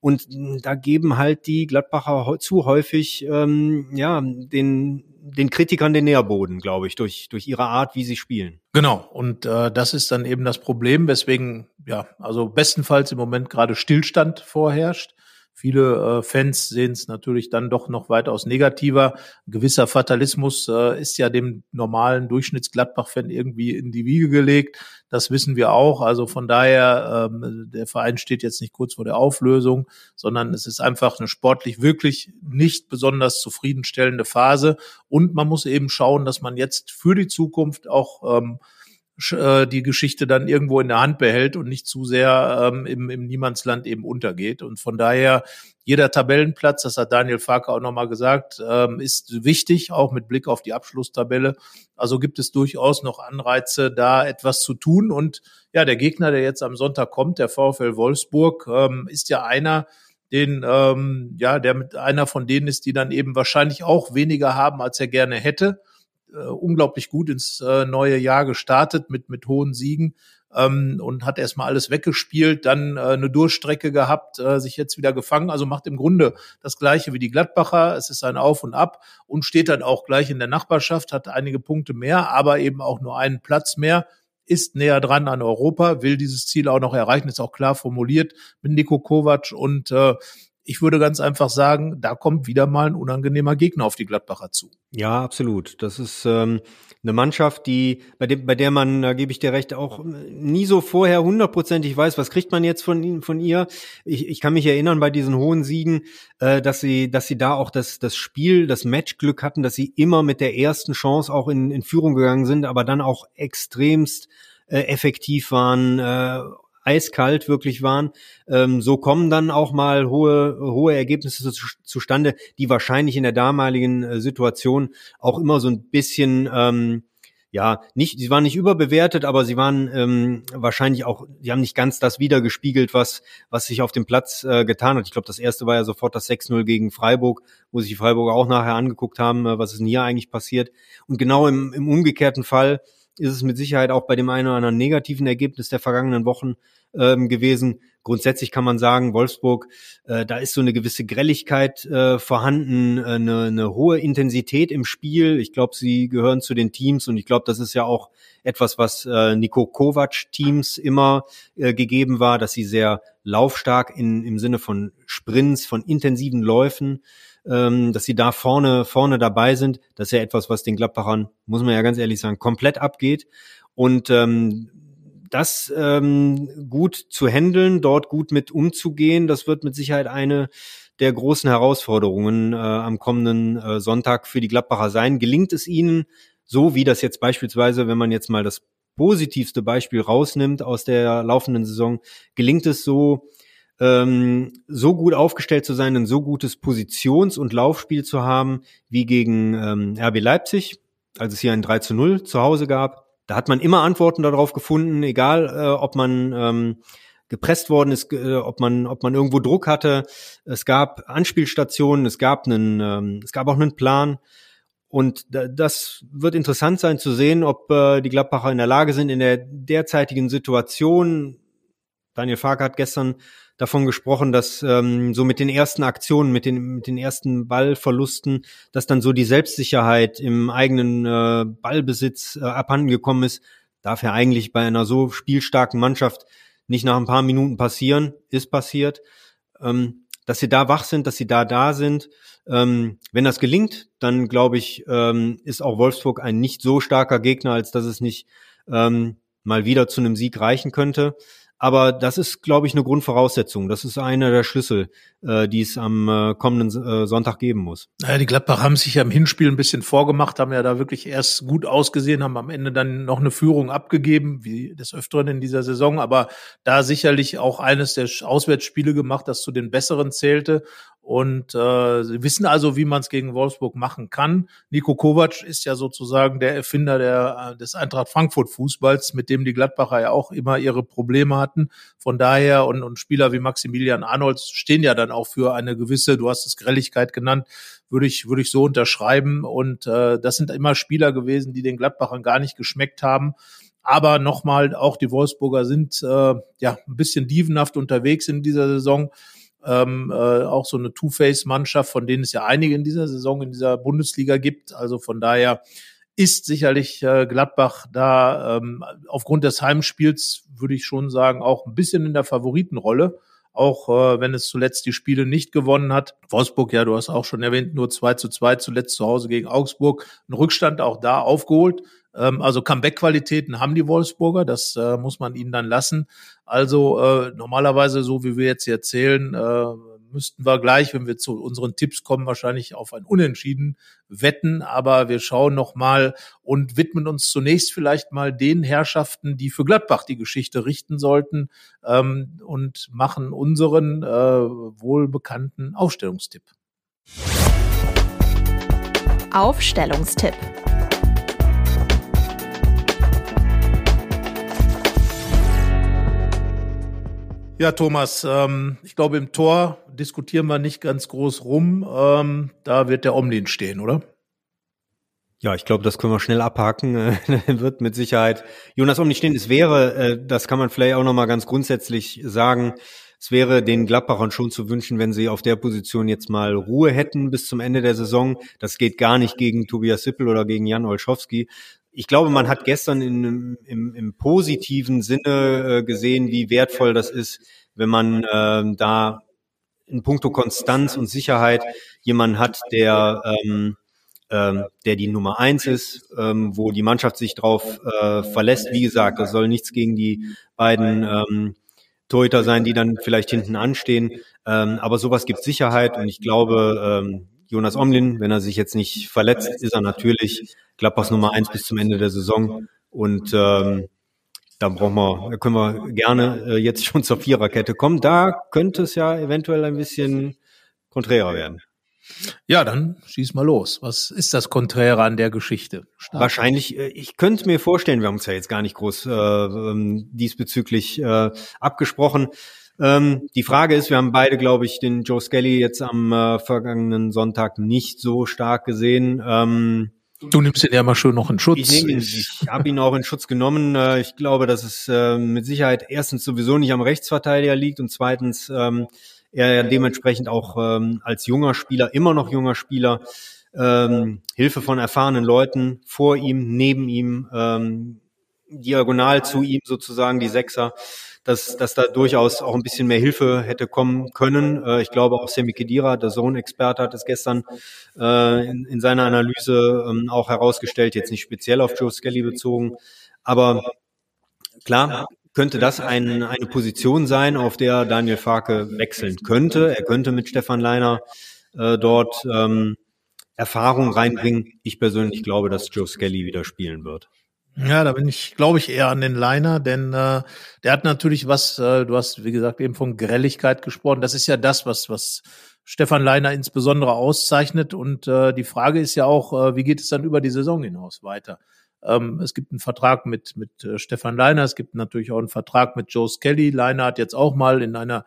Und da geben halt die Gladbacher zu häufig ähm, ja den den Kritikern den Nährboden, glaube ich, durch durch ihre Art, wie sie spielen. Genau. Und äh, das ist dann eben das Problem, weswegen ja also bestenfalls im Moment gerade Stillstand vorherrscht. Viele äh, Fans sehen es natürlich dann doch noch weitaus negativer. Ein gewisser Fatalismus äh, ist ja dem normalen Durchschnittsgladbach-Fan irgendwie in die Wiege gelegt. Das wissen wir auch. Also von daher, ähm, der Verein steht jetzt nicht kurz vor der Auflösung, sondern es ist einfach eine sportlich wirklich nicht besonders zufriedenstellende Phase. Und man muss eben schauen, dass man jetzt für die Zukunft auch ähm, äh, die Geschichte dann irgendwo in der Hand behält und nicht zu sehr ähm, im, im Niemandsland eben untergeht. Und von daher jeder Tabellenplatz, das hat Daniel Farke auch nochmal gesagt, ähm, ist wichtig, auch mit Blick auf die Abschlusstabelle. Also gibt es durchaus noch Anreize, da etwas zu tun. Und ja, der Gegner, der jetzt am Sonntag kommt, der VfL Wolfsburg, ähm, ist ja einer, den, ähm, ja, der mit einer von denen ist, die dann eben wahrscheinlich auch weniger haben, als er gerne hätte äh, unglaublich gut ins äh, neue Jahr gestartet mit, mit hohen Siegen ähm, und hat erstmal alles weggespielt, dann äh, eine Durchstrecke gehabt, äh, sich jetzt wieder gefangen. Also macht im Grunde das Gleiche wie die Gladbacher. Es ist ein Auf und Ab und steht dann auch gleich in der Nachbarschaft, hat einige Punkte mehr, aber eben auch nur einen Platz mehr ist näher dran an Europa, will dieses Ziel auch noch erreichen, ist auch klar formuliert mit Nico Kovac und äh, ich würde ganz einfach sagen, da kommt wieder mal ein unangenehmer Gegner auf die Gladbacher zu. Ja, absolut. Das ist ähm, eine Mannschaft, die bei, dem, bei der man, da gebe ich dir recht, auch nie so vorher hundertprozentig weiß, was kriegt man jetzt von, von ihr. Ich, ich kann mich erinnern bei diesen hohen Siegen, äh, dass sie, dass sie da auch das, das Spiel, das Matchglück hatten, dass sie immer mit der ersten Chance auch in, in Führung gegangen sind, aber dann auch extremst äh, effektiv waren, äh, eiskalt wirklich waren. Ähm, so kommen dann auch mal hohe, hohe Ergebnisse zu, zustande, die wahrscheinlich in der damaligen äh, Situation auch immer so ein bisschen ähm, ja, nicht, sie waren nicht überbewertet, aber sie waren ähm, wahrscheinlich auch, sie haben nicht ganz das wiedergespiegelt, was, was sich auf dem Platz äh, getan hat. Ich glaube, das erste war ja sofort das 6-0 gegen Freiburg, wo sich die Freiburger auch nachher angeguckt haben, äh, was ist denn hier eigentlich passiert. Und genau im, im umgekehrten Fall ist es mit Sicherheit auch bei dem einen oder anderen negativen Ergebnis der vergangenen Wochen ähm, gewesen. Grundsätzlich kann man sagen, Wolfsburg, äh, da ist so eine gewisse Grelligkeit äh, vorhanden, äh, eine, eine hohe Intensität im Spiel. Ich glaube, sie gehören zu den Teams und ich glaube, das ist ja auch etwas, was äh, Nico Kovac Teams immer äh, gegeben war, dass sie sehr laufstark in, im Sinne von Sprints, von intensiven Läufen ähm, dass sie da vorne, vorne dabei sind. Das ist ja etwas, was den Gladbachern, muss man ja ganz ehrlich sagen, komplett abgeht. Und ähm, das ähm, gut zu handeln, dort gut mit umzugehen, das wird mit Sicherheit eine der großen Herausforderungen äh, am kommenden äh, Sonntag für die Gladbacher sein. Gelingt es ihnen, so wie das jetzt beispielsweise, wenn man jetzt mal das positivste Beispiel rausnimmt aus der laufenden Saison, gelingt es so, ähm, so gut aufgestellt zu sein, ein so gutes Positions- und Laufspiel zu haben wie gegen ähm, RB Leipzig, als es hier ein 3 zu 0 zu Hause gab. Da hat man immer Antworten darauf gefunden, egal äh, ob man ähm, gepresst worden ist, äh, ob man ob man irgendwo Druck hatte. Es gab Anspielstationen, es gab einen ähm, es gab auch einen Plan. Und das wird interessant sein zu sehen, ob äh, die Gladbacher in der Lage sind, in der derzeitigen Situation, Daniel Fark hat gestern davon gesprochen, dass ähm, so mit den ersten Aktionen, mit den, mit den ersten Ballverlusten, dass dann so die Selbstsicherheit im eigenen äh, Ballbesitz äh, abhanden gekommen ist. Darf ja eigentlich bei einer so spielstarken Mannschaft nicht nach ein paar Minuten passieren, ist passiert. Ähm, dass sie da wach sind, dass sie da da sind. Ähm, wenn das gelingt, dann glaube ich, ähm, ist auch Wolfsburg ein nicht so starker Gegner, als dass es nicht ähm, mal wieder zu einem Sieg reichen könnte. Aber das ist, glaube ich, eine Grundvoraussetzung. Das ist einer der Schlüssel, äh, die es am äh, kommenden äh, Sonntag geben muss. Naja, die Gladbach haben sich ja im Hinspiel ein bisschen vorgemacht, haben ja da wirklich erst gut ausgesehen, haben am Ende dann noch eine Führung abgegeben, wie des Öfteren in dieser Saison, aber da sicherlich auch eines der Auswärtsspiele gemacht, das zu den besseren zählte. Und äh, sie wissen also, wie man es gegen Wolfsburg machen kann. Nico Kovac ist ja sozusagen der Erfinder der, äh, des Eintracht Frankfurt Fußballs, mit dem die Gladbacher ja auch immer ihre Probleme hatten. Von daher und, und Spieler wie Maximilian Arnold stehen ja dann auch für eine gewisse, du hast es Grelligkeit genannt, würde ich, würde ich so unterschreiben. Und äh, das sind immer Spieler gewesen, die den Gladbachern gar nicht geschmeckt haben. Aber nochmal, auch die Wolfsburger sind äh, ja ein bisschen dievenhaft unterwegs in dieser Saison. Ähm, äh, auch so eine Two-Face-Mannschaft, von denen es ja einige in dieser Saison in dieser Bundesliga gibt. Also von daher ist sicherlich äh, Gladbach da ähm, aufgrund des Heimspiels, würde ich schon sagen, auch ein bisschen in der Favoritenrolle auch äh, wenn es zuletzt die Spiele nicht gewonnen hat. Wolfsburg, ja, du hast auch schon erwähnt, nur 2 zu 2 zuletzt zu Hause gegen Augsburg. Ein Rückstand auch da aufgeholt. Ähm, also Comeback-Qualitäten haben die Wolfsburger, das äh, muss man ihnen dann lassen. Also äh, normalerweise, so wie wir jetzt hier erzählen, äh, müssten wir gleich, wenn wir zu unseren Tipps kommen, wahrscheinlich auf ein Unentschieden wetten. Aber wir schauen noch mal und widmen uns zunächst vielleicht mal den Herrschaften, die für Gladbach die Geschichte richten sollten ähm, und machen unseren äh, wohlbekannten Aufstellungstipp. Aufstellungstipp. Ja, Thomas, ähm, ich glaube, im Tor diskutieren wir nicht ganz groß rum. Ähm, da wird der Omlin stehen, oder? Ja, ich glaube, das können wir schnell abhaken. wird mit Sicherheit Jonas Omlin stehen. Es wäre, äh, das kann man vielleicht auch nochmal ganz grundsätzlich sagen, es wäre den Gladbachern schon zu wünschen, wenn sie auf der Position jetzt mal Ruhe hätten bis zum Ende der Saison. Das geht gar nicht gegen Tobias Sippel oder gegen Jan Olschowski, ich glaube, man hat gestern in, im, im positiven Sinne äh, gesehen, wie wertvoll das ist, wenn man äh, da in puncto Konstanz und Sicherheit jemanden hat, der ähm, ähm, der die Nummer eins ist, ähm, wo die Mannschaft sich drauf äh, verlässt. Wie gesagt, das soll nichts gegen die beiden ähm, Torhüter sein, die dann vielleicht hinten anstehen. Ähm, aber sowas gibt Sicherheit und ich glaube, ähm, Jonas Omlin, wenn er sich jetzt nicht verletzt, ist er natürlich Gladbachs Nummer eins bis zum Ende der Saison. Und ähm, da brauchen wir, da können wir gerne äh, jetzt schon zur Viererkette kommen. Da könnte es ja eventuell ein bisschen konträrer werden. Ja, dann schieß mal los. Was ist das Konträre an der Geschichte? Stark. Wahrscheinlich, äh, ich könnte mir vorstellen, wir haben uns ja jetzt gar nicht groß äh, ähm, diesbezüglich äh, abgesprochen. Ähm, die Frage ist, wir haben beide, glaube ich, den Joe Skelly jetzt am äh, vergangenen Sonntag nicht so stark gesehen. Ähm, Du nimmst ihn ja mal schön noch in Schutz. Ich, ihn, ich habe ihn auch in Schutz genommen. Äh, ich glaube, dass es äh, mit Sicherheit erstens sowieso nicht am Rechtsverteidiger liegt und zweitens ähm, er dementsprechend auch ähm, als junger Spieler, immer noch junger Spieler, ähm, Hilfe von erfahrenen Leuten vor ihm, neben ihm, ähm, diagonal zu ihm sozusagen, die Sechser, dass, dass da durchaus auch ein bisschen mehr Hilfe hätte kommen können. Äh, ich glaube auch Semi Kedira, der Zone-Experte, hat es gestern äh, in, in seiner Analyse ähm, auch herausgestellt, jetzt nicht speziell auf Joe Skelly bezogen, aber klar, könnte das ein, eine Position sein, auf der Daniel Farke wechseln könnte. Er könnte mit Stefan Leiner äh, dort ähm, Erfahrung reinbringen. Ich persönlich glaube, dass Joe Skelly wieder spielen wird. Ja, da bin ich, glaube ich, eher an den Liner, denn äh, der hat natürlich was, äh, du hast, wie gesagt, eben von Grelligkeit gesprochen. Das ist ja das, was, was Stefan Leiner insbesondere auszeichnet. Und äh, die Frage ist ja auch, äh, wie geht es dann über die Saison hinaus weiter? Ähm, es gibt einen Vertrag mit, mit äh, Stefan Leiner, es gibt natürlich auch einen Vertrag mit Joe Skelly. Leiner hat jetzt auch mal in einer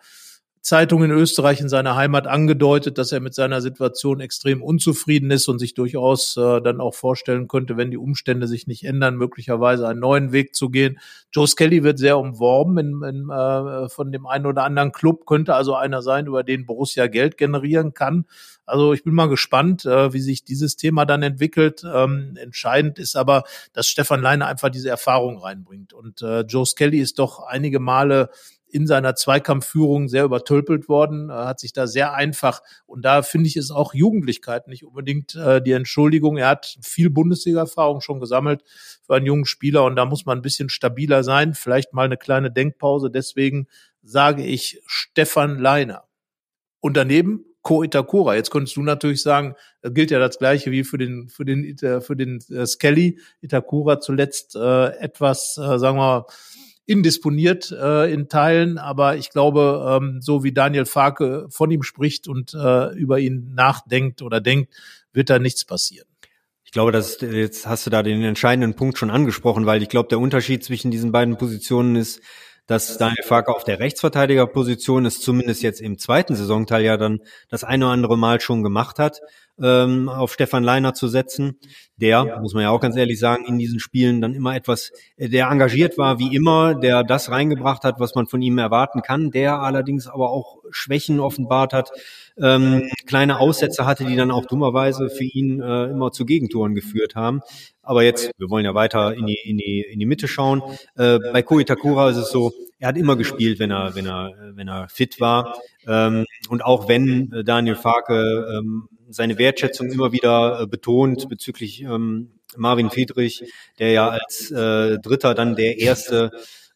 Zeitung in Österreich in seiner Heimat angedeutet, dass er mit seiner Situation extrem unzufrieden ist und sich durchaus äh, dann auch vorstellen könnte, wenn die Umstände sich nicht ändern, möglicherweise einen neuen Weg zu gehen. Joe Skelly wird sehr umworben in, in, äh, von dem einen oder anderen Club, könnte also einer sein, über den Borussia Geld generieren kann. Also ich bin mal gespannt, äh, wie sich dieses Thema dann entwickelt. Ähm, entscheidend ist aber, dass Stefan Leine einfach diese Erfahrung reinbringt. Und äh, Joe Skelly ist doch einige Male in seiner Zweikampfführung sehr übertölpelt worden, er hat sich da sehr einfach und da finde ich es auch Jugendlichkeit nicht unbedingt äh, die Entschuldigung. Er hat viel Bundesliga-Erfahrung schon gesammelt für einen jungen Spieler und da muss man ein bisschen stabiler sein. Vielleicht mal eine kleine Denkpause. Deswegen sage ich Stefan Leiner. Und daneben Ko Itakura. Jetzt könntest du natürlich sagen, gilt ja das gleiche wie für den für den für den äh, Skelly. Itakura zuletzt äh, etwas, äh, sagen wir mal, indisponiert äh, in Teilen, aber ich glaube, ähm, so wie Daniel Farke von ihm spricht und äh, über ihn nachdenkt oder denkt, wird da nichts passieren. Ich glaube, dass jetzt hast du da den entscheidenden Punkt schon angesprochen, weil ich glaube, der Unterschied zwischen diesen beiden Positionen ist, dass Daniel Farke auf der Rechtsverteidigerposition es zumindest jetzt im zweiten Saisonteil ja dann das eine oder andere Mal schon gemacht hat ähm, auf Stefan Leiner zu setzen, der, ja. muss man ja auch ganz ehrlich sagen, in diesen Spielen dann immer etwas, äh, der engagiert war wie immer, der das reingebracht hat, was man von ihm erwarten kann, der allerdings aber auch Schwächen offenbart hat, ähm, kleine Aussätze hatte, die dann auch dummerweise für ihn äh, immer zu Gegentoren geführt haben. Aber jetzt, wir wollen ja weiter in die, in die, in die Mitte schauen. Äh, bei Ko Itakura ist es so, er hat immer gespielt, wenn er, wenn er, wenn er fit war. Ähm, und auch wenn äh, Daniel Farke ähm, seine Wertschätzung immer wieder äh, betont bezüglich ähm, Marvin Friedrich, der ja als äh, Dritter dann der erste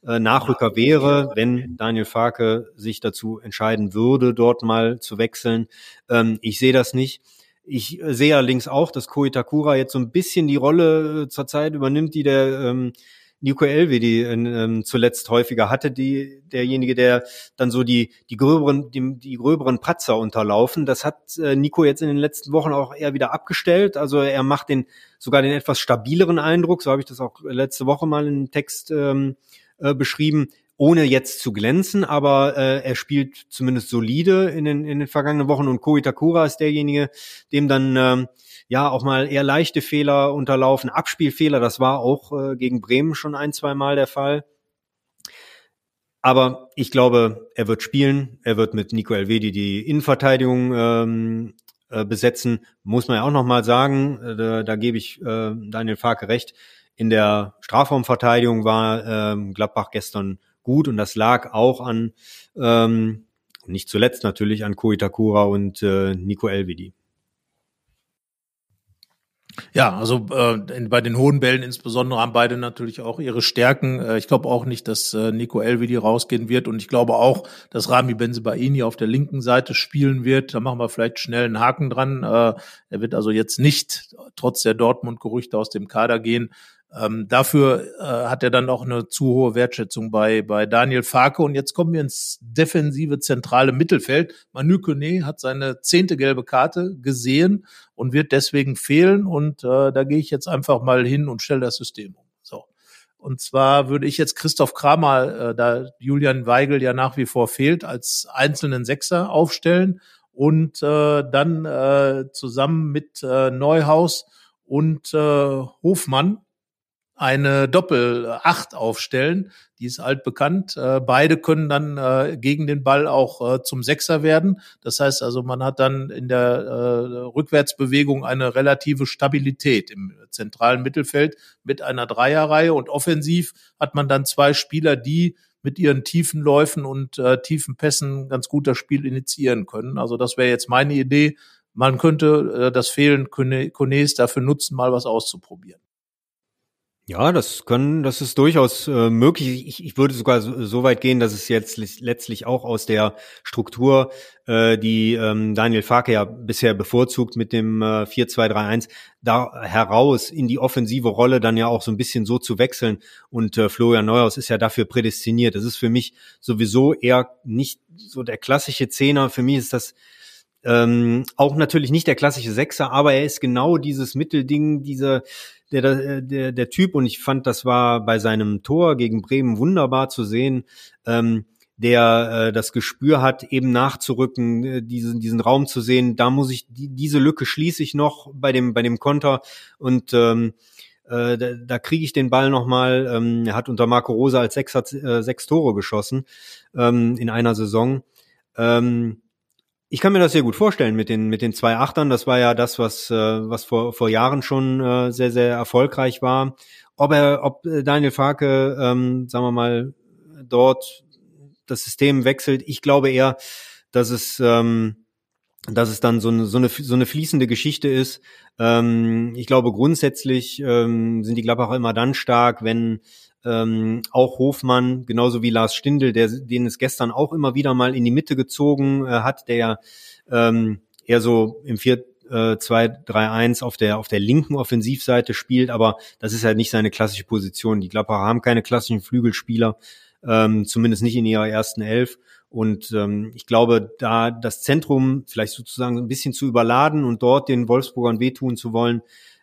äh, Nachrücker wäre, wenn Daniel Farke sich dazu entscheiden würde, dort mal zu wechseln. Ähm, ich sehe das nicht. Ich äh, sehe allerdings auch, dass Koitakura jetzt so ein bisschen die Rolle äh, zurzeit übernimmt, die der ähm, Nico Elvedi ähm, zuletzt häufiger hatte, die derjenige, der dann so die die gröberen die, die gröberen Patzer unterlaufen. Das hat äh, Nico jetzt in den letzten Wochen auch eher wieder abgestellt. Also er macht den sogar den etwas stabileren Eindruck. So habe ich das auch letzte Woche mal in Text ähm, äh, beschrieben ohne jetzt zu glänzen, aber äh, er spielt zumindest solide in den, in den vergangenen Wochen und Ko Itakura ist derjenige, dem dann ähm, ja auch mal eher leichte Fehler unterlaufen, Abspielfehler, das war auch äh, gegen Bremen schon ein, zwei Mal der Fall. Aber ich glaube, er wird spielen, er wird mit Nico Elvedi die Innenverteidigung ähm, äh, besetzen, muss man ja auch nochmal sagen, äh, da, da gebe ich äh, Daniel Farke recht, in der Strafraumverteidigung war ähm, Gladbach gestern gut und das lag auch an, ähm, nicht zuletzt natürlich an Koitakura und äh, Nico Elvedi. Ja, also äh, bei den hohen Bällen insbesondere haben beide natürlich auch ihre Stärken. Äh, ich glaube auch nicht, dass äh, Nico Elvedi rausgehen wird und ich glaube auch, dass Rami Benzebaini auf der linken Seite spielen wird. Da machen wir vielleicht schnell einen Haken dran. Äh, er wird also jetzt nicht trotz der Dortmund-Gerüchte aus dem Kader gehen. Ähm, dafür äh, hat er dann auch eine zu hohe Wertschätzung bei, bei Daniel Farke. Und jetzt kommen wir ins defensive zentrale Mittelfeld. Manu Kone hat seine zehnte gelbe Karte gesehen und wird deswegen fehlen. Und äh, da gehe ich jetzt einfach mal hin und stelle das System um. So. Und zwar würde ich jetzt Christoph Kramer, äh, da Julian Weigel ja nach wie vor fehlt, als einzelnen Sechser aufstellen und äh, dann äh, zusammen mit äh, Neuhaus und äh, Hofmann eine Doppel-Acht aufstellen. Die ist altbekannt. Äh, beide können dann äh, gegen den Ball auch äh, zum Sechser werden. Das heißt also, man hat dann in der Rückwärtsbewegung eine relative Stabilität im zentralen Mittelfeld mit einer Dreierreihe und offensiv hat man dann zwei Spieler, die mit ihren tiefen Läufen und tiefen Pässen ganz gut das Spiel initiieren können. Also das wäre jetzt meine Idee. Man könnte das Fehlen Kones dafür nutzen, mal was auszuprobieren. Ja, das können, das ist durchaus äh, möglich. Ich, ich würde sogar so, so weit gehen, dass es jetzt letztlich auch aus der Struktur, äh, die ähm, Daniel Farke ja bisher bevorzugt mit dem äh, 4-2-3-1, da heraus in die offensive Rolle dann ja auch so ein bisschen so zu wechseln. Und äh, Florian Neuhaus ist ja dafür prädestiniert. Das ist für mich sowieso eher nicht so der klassische Zehner. Für mich ist das ähm, auch natürlich nicht der klassische Sechser, aber er ist genau dieses Mittelding, diese der, der, der, der Typ, und ich fand, das war bei seinem Tor gegen Bremen wunderbar zu sehen, ähm, der äh, das Gespür hat, eben nachzurücken, äh, diesen, diesen Raum zu sehen. Da muss ich, die, diese Lücke schließe ich noch bei dem, bei dem Konter und ähm, äh, da, da kriege ich den Ball nochmal. Ähm, er hat unter Marco Rosa als Sechser äh, sechs Tore geschossen ähm, in einer Saison. Ähm, ich kann mir das sehr gut vorstellen mit den mit den zwei Achtern. Das war ja das, was äh, was vor vor Jahren schon äh, sehr sehr erfolgreich war. Ob er, ob äh, Daniel Farke, ähm, sagen wir mal, dort das System wechselt, ich glaube eher, dass es ähm, dass es dann so eine, so eine, so eine fließende Geschichte ist. Ähm, ich glaube, grundsätzlich ähm, sind die Gladbacher immer dann stark, wenn ähm, auch Hofmann, genauso wie Lars Stindl, der, den es gestern auch immer wieder mal in die Mitte gezogen äh, hat, der ja ähm, eher so im 4 äh, 2 3 1 auf der auf der linken Offensivseite spielt, aber das ist halt nicht seine klassische Position. Die Klapper haben keine klassischen Flügelspieler, ähm, zumindest nicht in ihrer ersten Elf. Und ähm, ich glaube, da das Zentrum vielleicht sozusagen ein bisschen zu überladen und dort den Wolfsburgern wehtun zu wollen,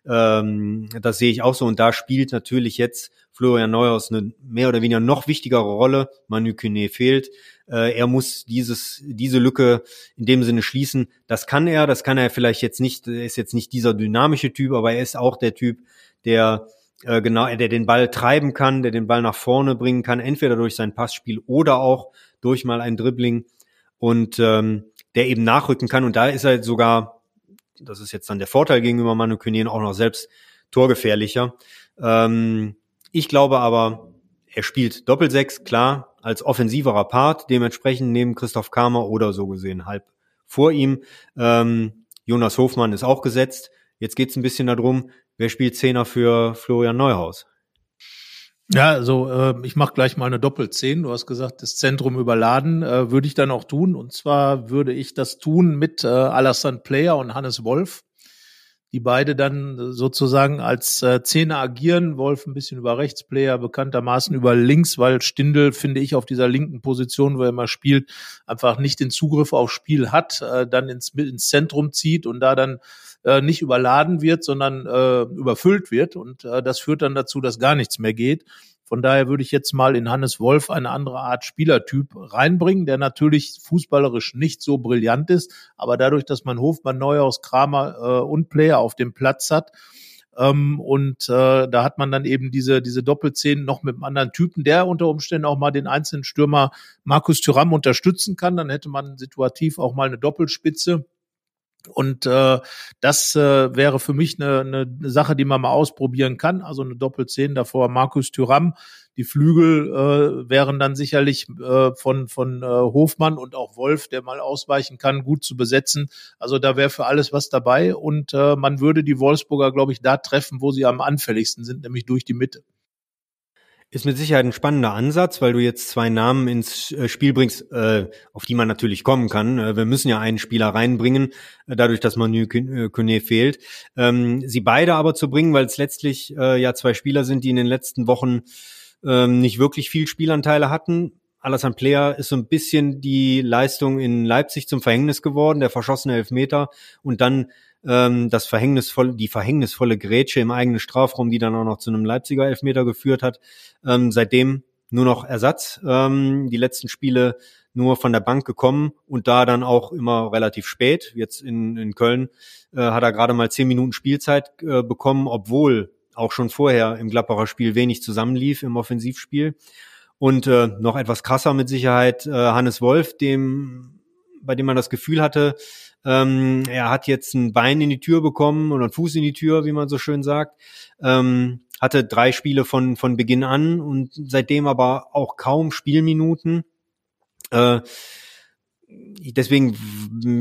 Ähm, das sehe ich auch so. Und da spielt natürlich jetzt Florian Neuhaus eine mehr oder weniger noch wichtigere Rolle. Manu Kune fehlt. Äh, er muss dieses, diese Lücke in dem Sinne schließen. Das kann er, das kann er vielleicht jetzt nicht, er ist jetzt nicht dieser dynamische Typ, aber er ist auch der Typ, der äh, genau, der den Ball treiben kann, der den Ball nach vorne bringen kann, entweder durch sein Passspiel oder auch durch mal ein Dribbling und ähm, der eben nachrücken kann. Und da ist er sogar, das ist jetzt dann der Vorteil gegenüber Manu König, auch noch selbst torgefährlicher. Ähm, ich glaube aber, er spielt Doppelsechs, klar, als offensiverer Part, dementsprechend neben Christoph Kramer oder so gesehen halb vor ihm. Ähm, Jonas Hofmann ist auch gesetzt. Jetzt geht's ein bisschen darum, wer spielt Zehner für Florian Neuhaus? Ja, also äh, ich mache gleich mal eine Doppelzehn. Du hast gesagt, das Zentrum überladen äh, würde ich dann auch tun. Und zwar würde ich das tun mit äh, Alassane Player und Hannes Wolf die beide dann sozusagen als äh, agieren. Wolf ein bisschen über Rechtsplayer, bekanntermaßen über links, weil Stindel, finde ich, auf dieser linken Position, wo er immer spielt, einfach nicht den Zugriff aufs Spiel hat, äh, dann ins, ins Zentrum zieht und da dann äh, nicht überladen wird, sondern äh, überfüllt wird. Und das führt dann dazu, dass gar nichts mehr geht. Von daher würde ich jetzt mal in Hannes Wolf eine andere Art Spielertyp reinbringen, der natürlich fußballerisch nicht so brillant ist, aber dadurch, dass man Hofmann, Neuhaus, Kramer äh, und Player auf dem Platz hat, ähm, und äh, da hat man dann eben diese, diese Doppelzehn noch mit einem anderen Typen, der unter Umständen auch mal den einzelnen Stürmer Markus Thüram unterstützen kann. Dann hätte man situativ auch mal eine Doppelspitze und äh, das äh, wäre für mich eine, eine Sache, die man mal ausprobieren kann. Also eine Doppelzehn davor Markus Thüram. Die Flügel äh, wären dann sicherlich äh, von, von äh, Hofmann und auch Wolf, der mal ausweichen kann, gut zu besetzen. Also da wäre für alles was dabei. Und äh, man würde die Wolfsburger, glaube ich, da treffen, wo sie am anfälligsten sind, nämlich durch die Mitte. Ist mit Sicherheit ein spannender Ansatz, weil du jetzt zwei Namen ins äh, Spiel bringst, äh, auf die man natürlich kommen kann. Äh, wir müssen ja einen Spieler reinbringen, dadurch, dass Manu Kone fehlt. Ähm, sie beide aber zu bringen, weil es letztlich ja zwei Spieler sind, die in den letzten Wochen ähm, nicht wirklich viel Spielanteile hatten. Alassane Player ist so ein bisschen die Leistung in Leipzig zum Verhängnis geworden, der verschossene Elfmeter und dann ähm, das verhängnisvolle, die verhängnisvolle Grätsche im eigenen Strafraum, die dann auch noch zu einem Leipziger Elfmeter geführt hat. Ähm, seitdem nur noch Ersatz. Ähm, die letzten Spiele nur von der Bank gekommen und da dann auch immer relativ spät. Jetzt in, in Köln äh, hat er gerade mal zehn Minuten Spielzeit äh, bekommen, obwohl auch schon vorher im Glapperer Spiel wenig zusammenlief im Offensivspiel. Und äh, noch etwas krasser mit Sicherheit äh, Hannes Wolf, dem bei dem man das Gefühl hatte, ähm, er hat jetzt ein Bein in die Tür bekommen oder einen Fuß in die Tür, wie man so schön sagt. Ähm, hatte drei Spiele von, von Beginn an und seitdem aber auch kaum Spielminuten. Äh, deswegen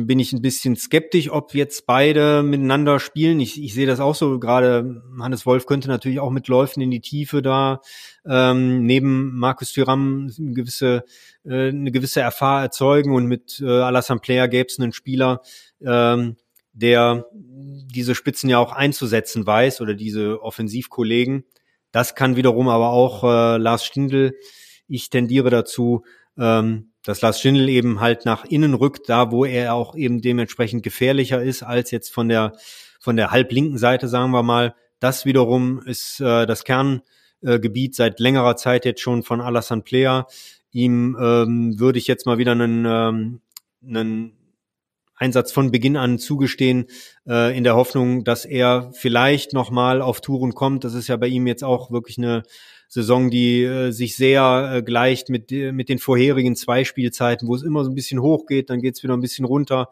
bin ich ein bisschen skeptisch, ob jetzt beide miteinander spielen. Ich, ich sehe das auch so. Gerade Hannes Wolf könnte natürlich auch mit Läufen in die Tiefe da ähm, neben Markus Thüram eine gewisse, äh, eine gewisse Erfahrung erzeugen und mit äh, Alassane Player gäbe es einen Spieler, ähm, der diese Spitzen ja auch einzusetzen weiß oder diese Offensivkollegen. Das kann wiederum aber auch äh, Lars Stindl. Ich tendiere dazu, ähm, dass Lars Schindel eben halt nach innen rückt, da wo er auch eben dementsprechend gefährlicher ist als jetzt von der von der halblinken Seite, sagen wir mal. Das wiederum ist äh, das Kerngebiet seit längerer Zeit jetzt schon von Alassane Player. Ihm ähm, würde ich jetzt mal wieder einen, ähm, einen Einsatz von Beginn an zugestehen, äh, in der Hoffnung, dass er vielleicht nochmal auf Touren kommt. Das ist ja bei ihm jetzt auch wirklich eine Saison, die äh, sich sehr äh, gleicht mit, mit den vorherigen zwei Spielzeiten, wo es immer so ein bisschen hoch geht, dann geht es wieder ein bisschen runter.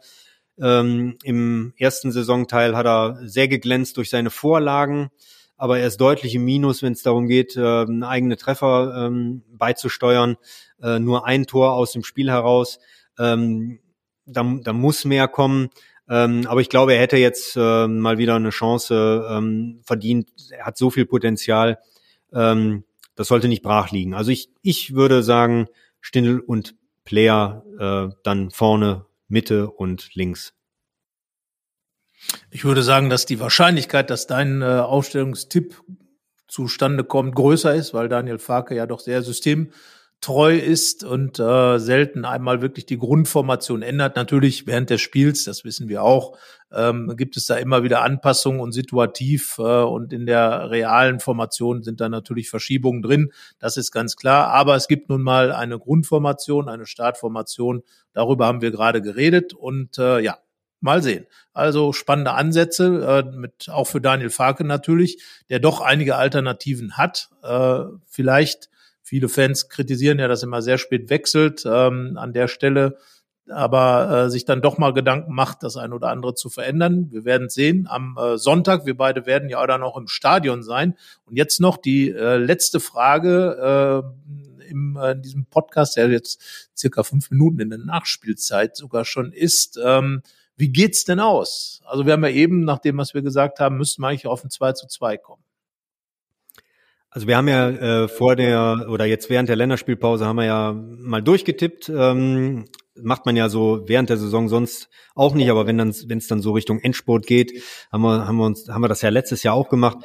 Ähm, Im ersten Saisonteil hat er sehr geglänzt durch seine Vorlagen, aber er ist deutlich im Minus, wenn es darum geht, äh, eigene Treffer ähm, beizusteuern. Äh, nur ein Tor aus dem Spiel heraus. Ähm, da, da muss mehr kommen. Ähm, aber ich glaube, er hätte jetzt äh, mal wieder eine Chance ähm, verdient. Er hat so viel Potenzial. Ähm, das sollte nicht brach liegen. Also ich, ich würde sagen, Stindl und Player äh, dann vorne, Mitte und links. Ich würde sagen, dass die Wahrscheinlichkeit, dass dein äh, Aufstellungstipp zustande kommt, größer ist, weil Daniel Farke ja doch sehr systemtreu treu ist und äh, selten einmal wirklich die Grundformation ändert. Natürlich während des Spiels, das wissen wir auch, ähm, gibt es da immer wieder Anpassungen und situativ äh, und in der realen Formation sind da natürlich Verschiebungen drin. Das ist ganz klar. Aber es gibt nun mal eine Grundformation, eine Startformation. Darüber haben wir gerade geredet und äh, ja, mal sehen. Also spannende Ansätze, äh, mit auch für Daniel Farke natürlich, der doch einige Alternativen hat. Äh, vielleicht Viele Fans kritisieren ja, dass immer sehr spät wechselt ähm, an der Stelle, aber äh, sich dann doch mal Gedanken macht, das eine oder andere zu verändern. Wir werden sehen am äh, Sonntag. Wir beide werden ja dann auch im Stadion sein. Und jetzt noch die äh, letzte Frage äh, im, äh, in diesem Podcast, der jetzt circa fünf Minuten in der Nachspielzeit sogar schon ist. Ähm, wie geht's denn aus? Also wir haben ja eben, nach dem, was wir gesagt haben, müssten wir eigentlich auf ein 2 zu 2 kommen. Also wir haben ja äh, vor der oder jetzt während der Länderspielpause haben wir ja mal durchgetippt. Ähm, macht man ja so während der Saison sonst auch nicht, aber wenn dann wenn es dann so Richtung Endsport geht, haben wir haben wir uns haben wir das ja letztes Jahr auch gemacht.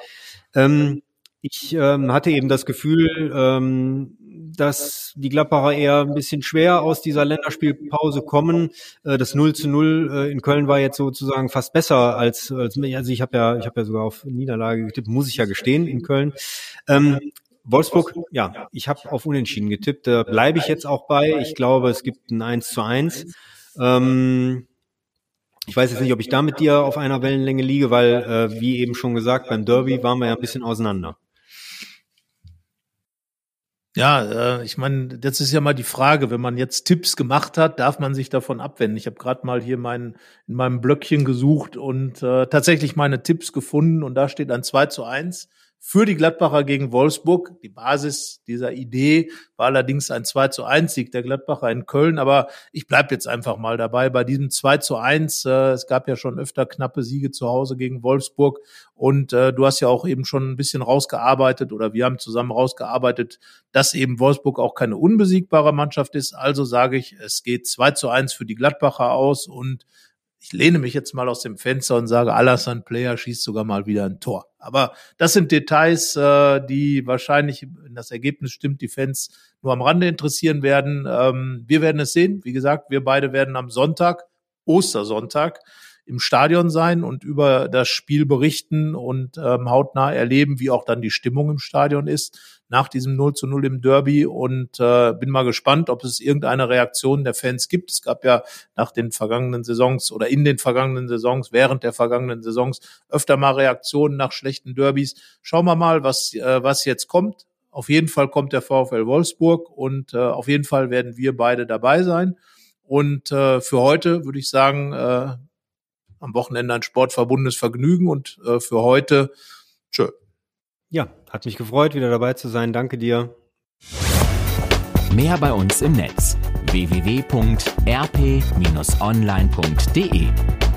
Ähm, ich ähm, hatte eben das Gefühl, ähm, dass die Gladbacher eher ein bisschen schwer aus dieser Länderspielpause kommen. Äh, das 0 zu 0 äh, in Köln war jetzt sozusagen fast besser als, als also ich habe ja, ich habe ja sogar auf Niederlage getippt, muss ich ja gestehen in Köln. Ähm, Wolfsburg, ja, ich habe auf Unentschieden getippt. Da bleibe ich jetzt auch bei. Ich glaube, es gibt ein 1 zu 1. Ähm, ich weiß jetzt nicht, ob ich da mit dir auf einer Wellenlänge liege, weil, äh, wie eben schon gesagt, beim Derby waren wir ja ein bisschen auseinander. Ja, äh, ich meine, das ist ja mal die Frage, wenn man jetzt Tipps gemacht hat, darf man sich davon abwenden. Ich habe gerade mal hier mein, in meinem Blöckchen gesucht und äh, tatsächlich meine Tipps gefunden und da steht ein 2 zu 1 für die Gladbacher gegen Wolfsburg. Die Basis dieser Idee war allerdings ein 2 zu 1 Sieg der Gladbacher in Köln. Aber ich bleibe jetzt einfach mal dabei bei diesem 2 zu 1. Äh, es gab ja schon öfter knappe Siege zu Hause gegen Wolfsburg. Und äh, du hast ja auch eben schon ein bisschen rausgearbeitet oder wir haben zusammen rausgearbeitet, dass eben Wolfsburg auch keine unbesiegbare Mannschaft ist. Also sage ich, es geht 2 zu 1 für die Gladbacher aus und ich lehne mich jetzt mal aus dem Fenster und sage, Alassane Player schießt sogar mal wieder ein Tor. Aber das sind Details, äh, die wahrscheinlich, wenn das Ergebnis stimmt, die Fans nur am Rande interessieren werden. Ähm, wir werden es sehen. Wie gesagt, wir beide werden am Sonntag, Ostersonntag, im Stadion sein und über das Spiel berichten und ähm, hautnah erleben, wie auch dann die Stimmung im Stadion ist nach diesem 0 zu 0 im Derby und äh, bin mal gespannt, ob es irgendeine Reaktion der Fans gibt. Es gab ja nach den vergangenen Saisons oder in den vergangenen Saisons, während der vergangenen Saisons öfter mal Reaktionen nach schlechten Derbys. Schauen wir mal, was, äh, was jetzt kommt. Auf jeden Fall kommt der VfL Wolfsburg und äh, auf jeden Fall werden wir beide dabei sein. Und äh, für heute würde ich sagen, äh, am Wochenende ein sportverbundenes Vergnügen und äh, für heute tschö. Ja, hat mich gefreut, wieder dabei zu sein. Danke dir. Mehr bei uns im Netz www.rp-online.de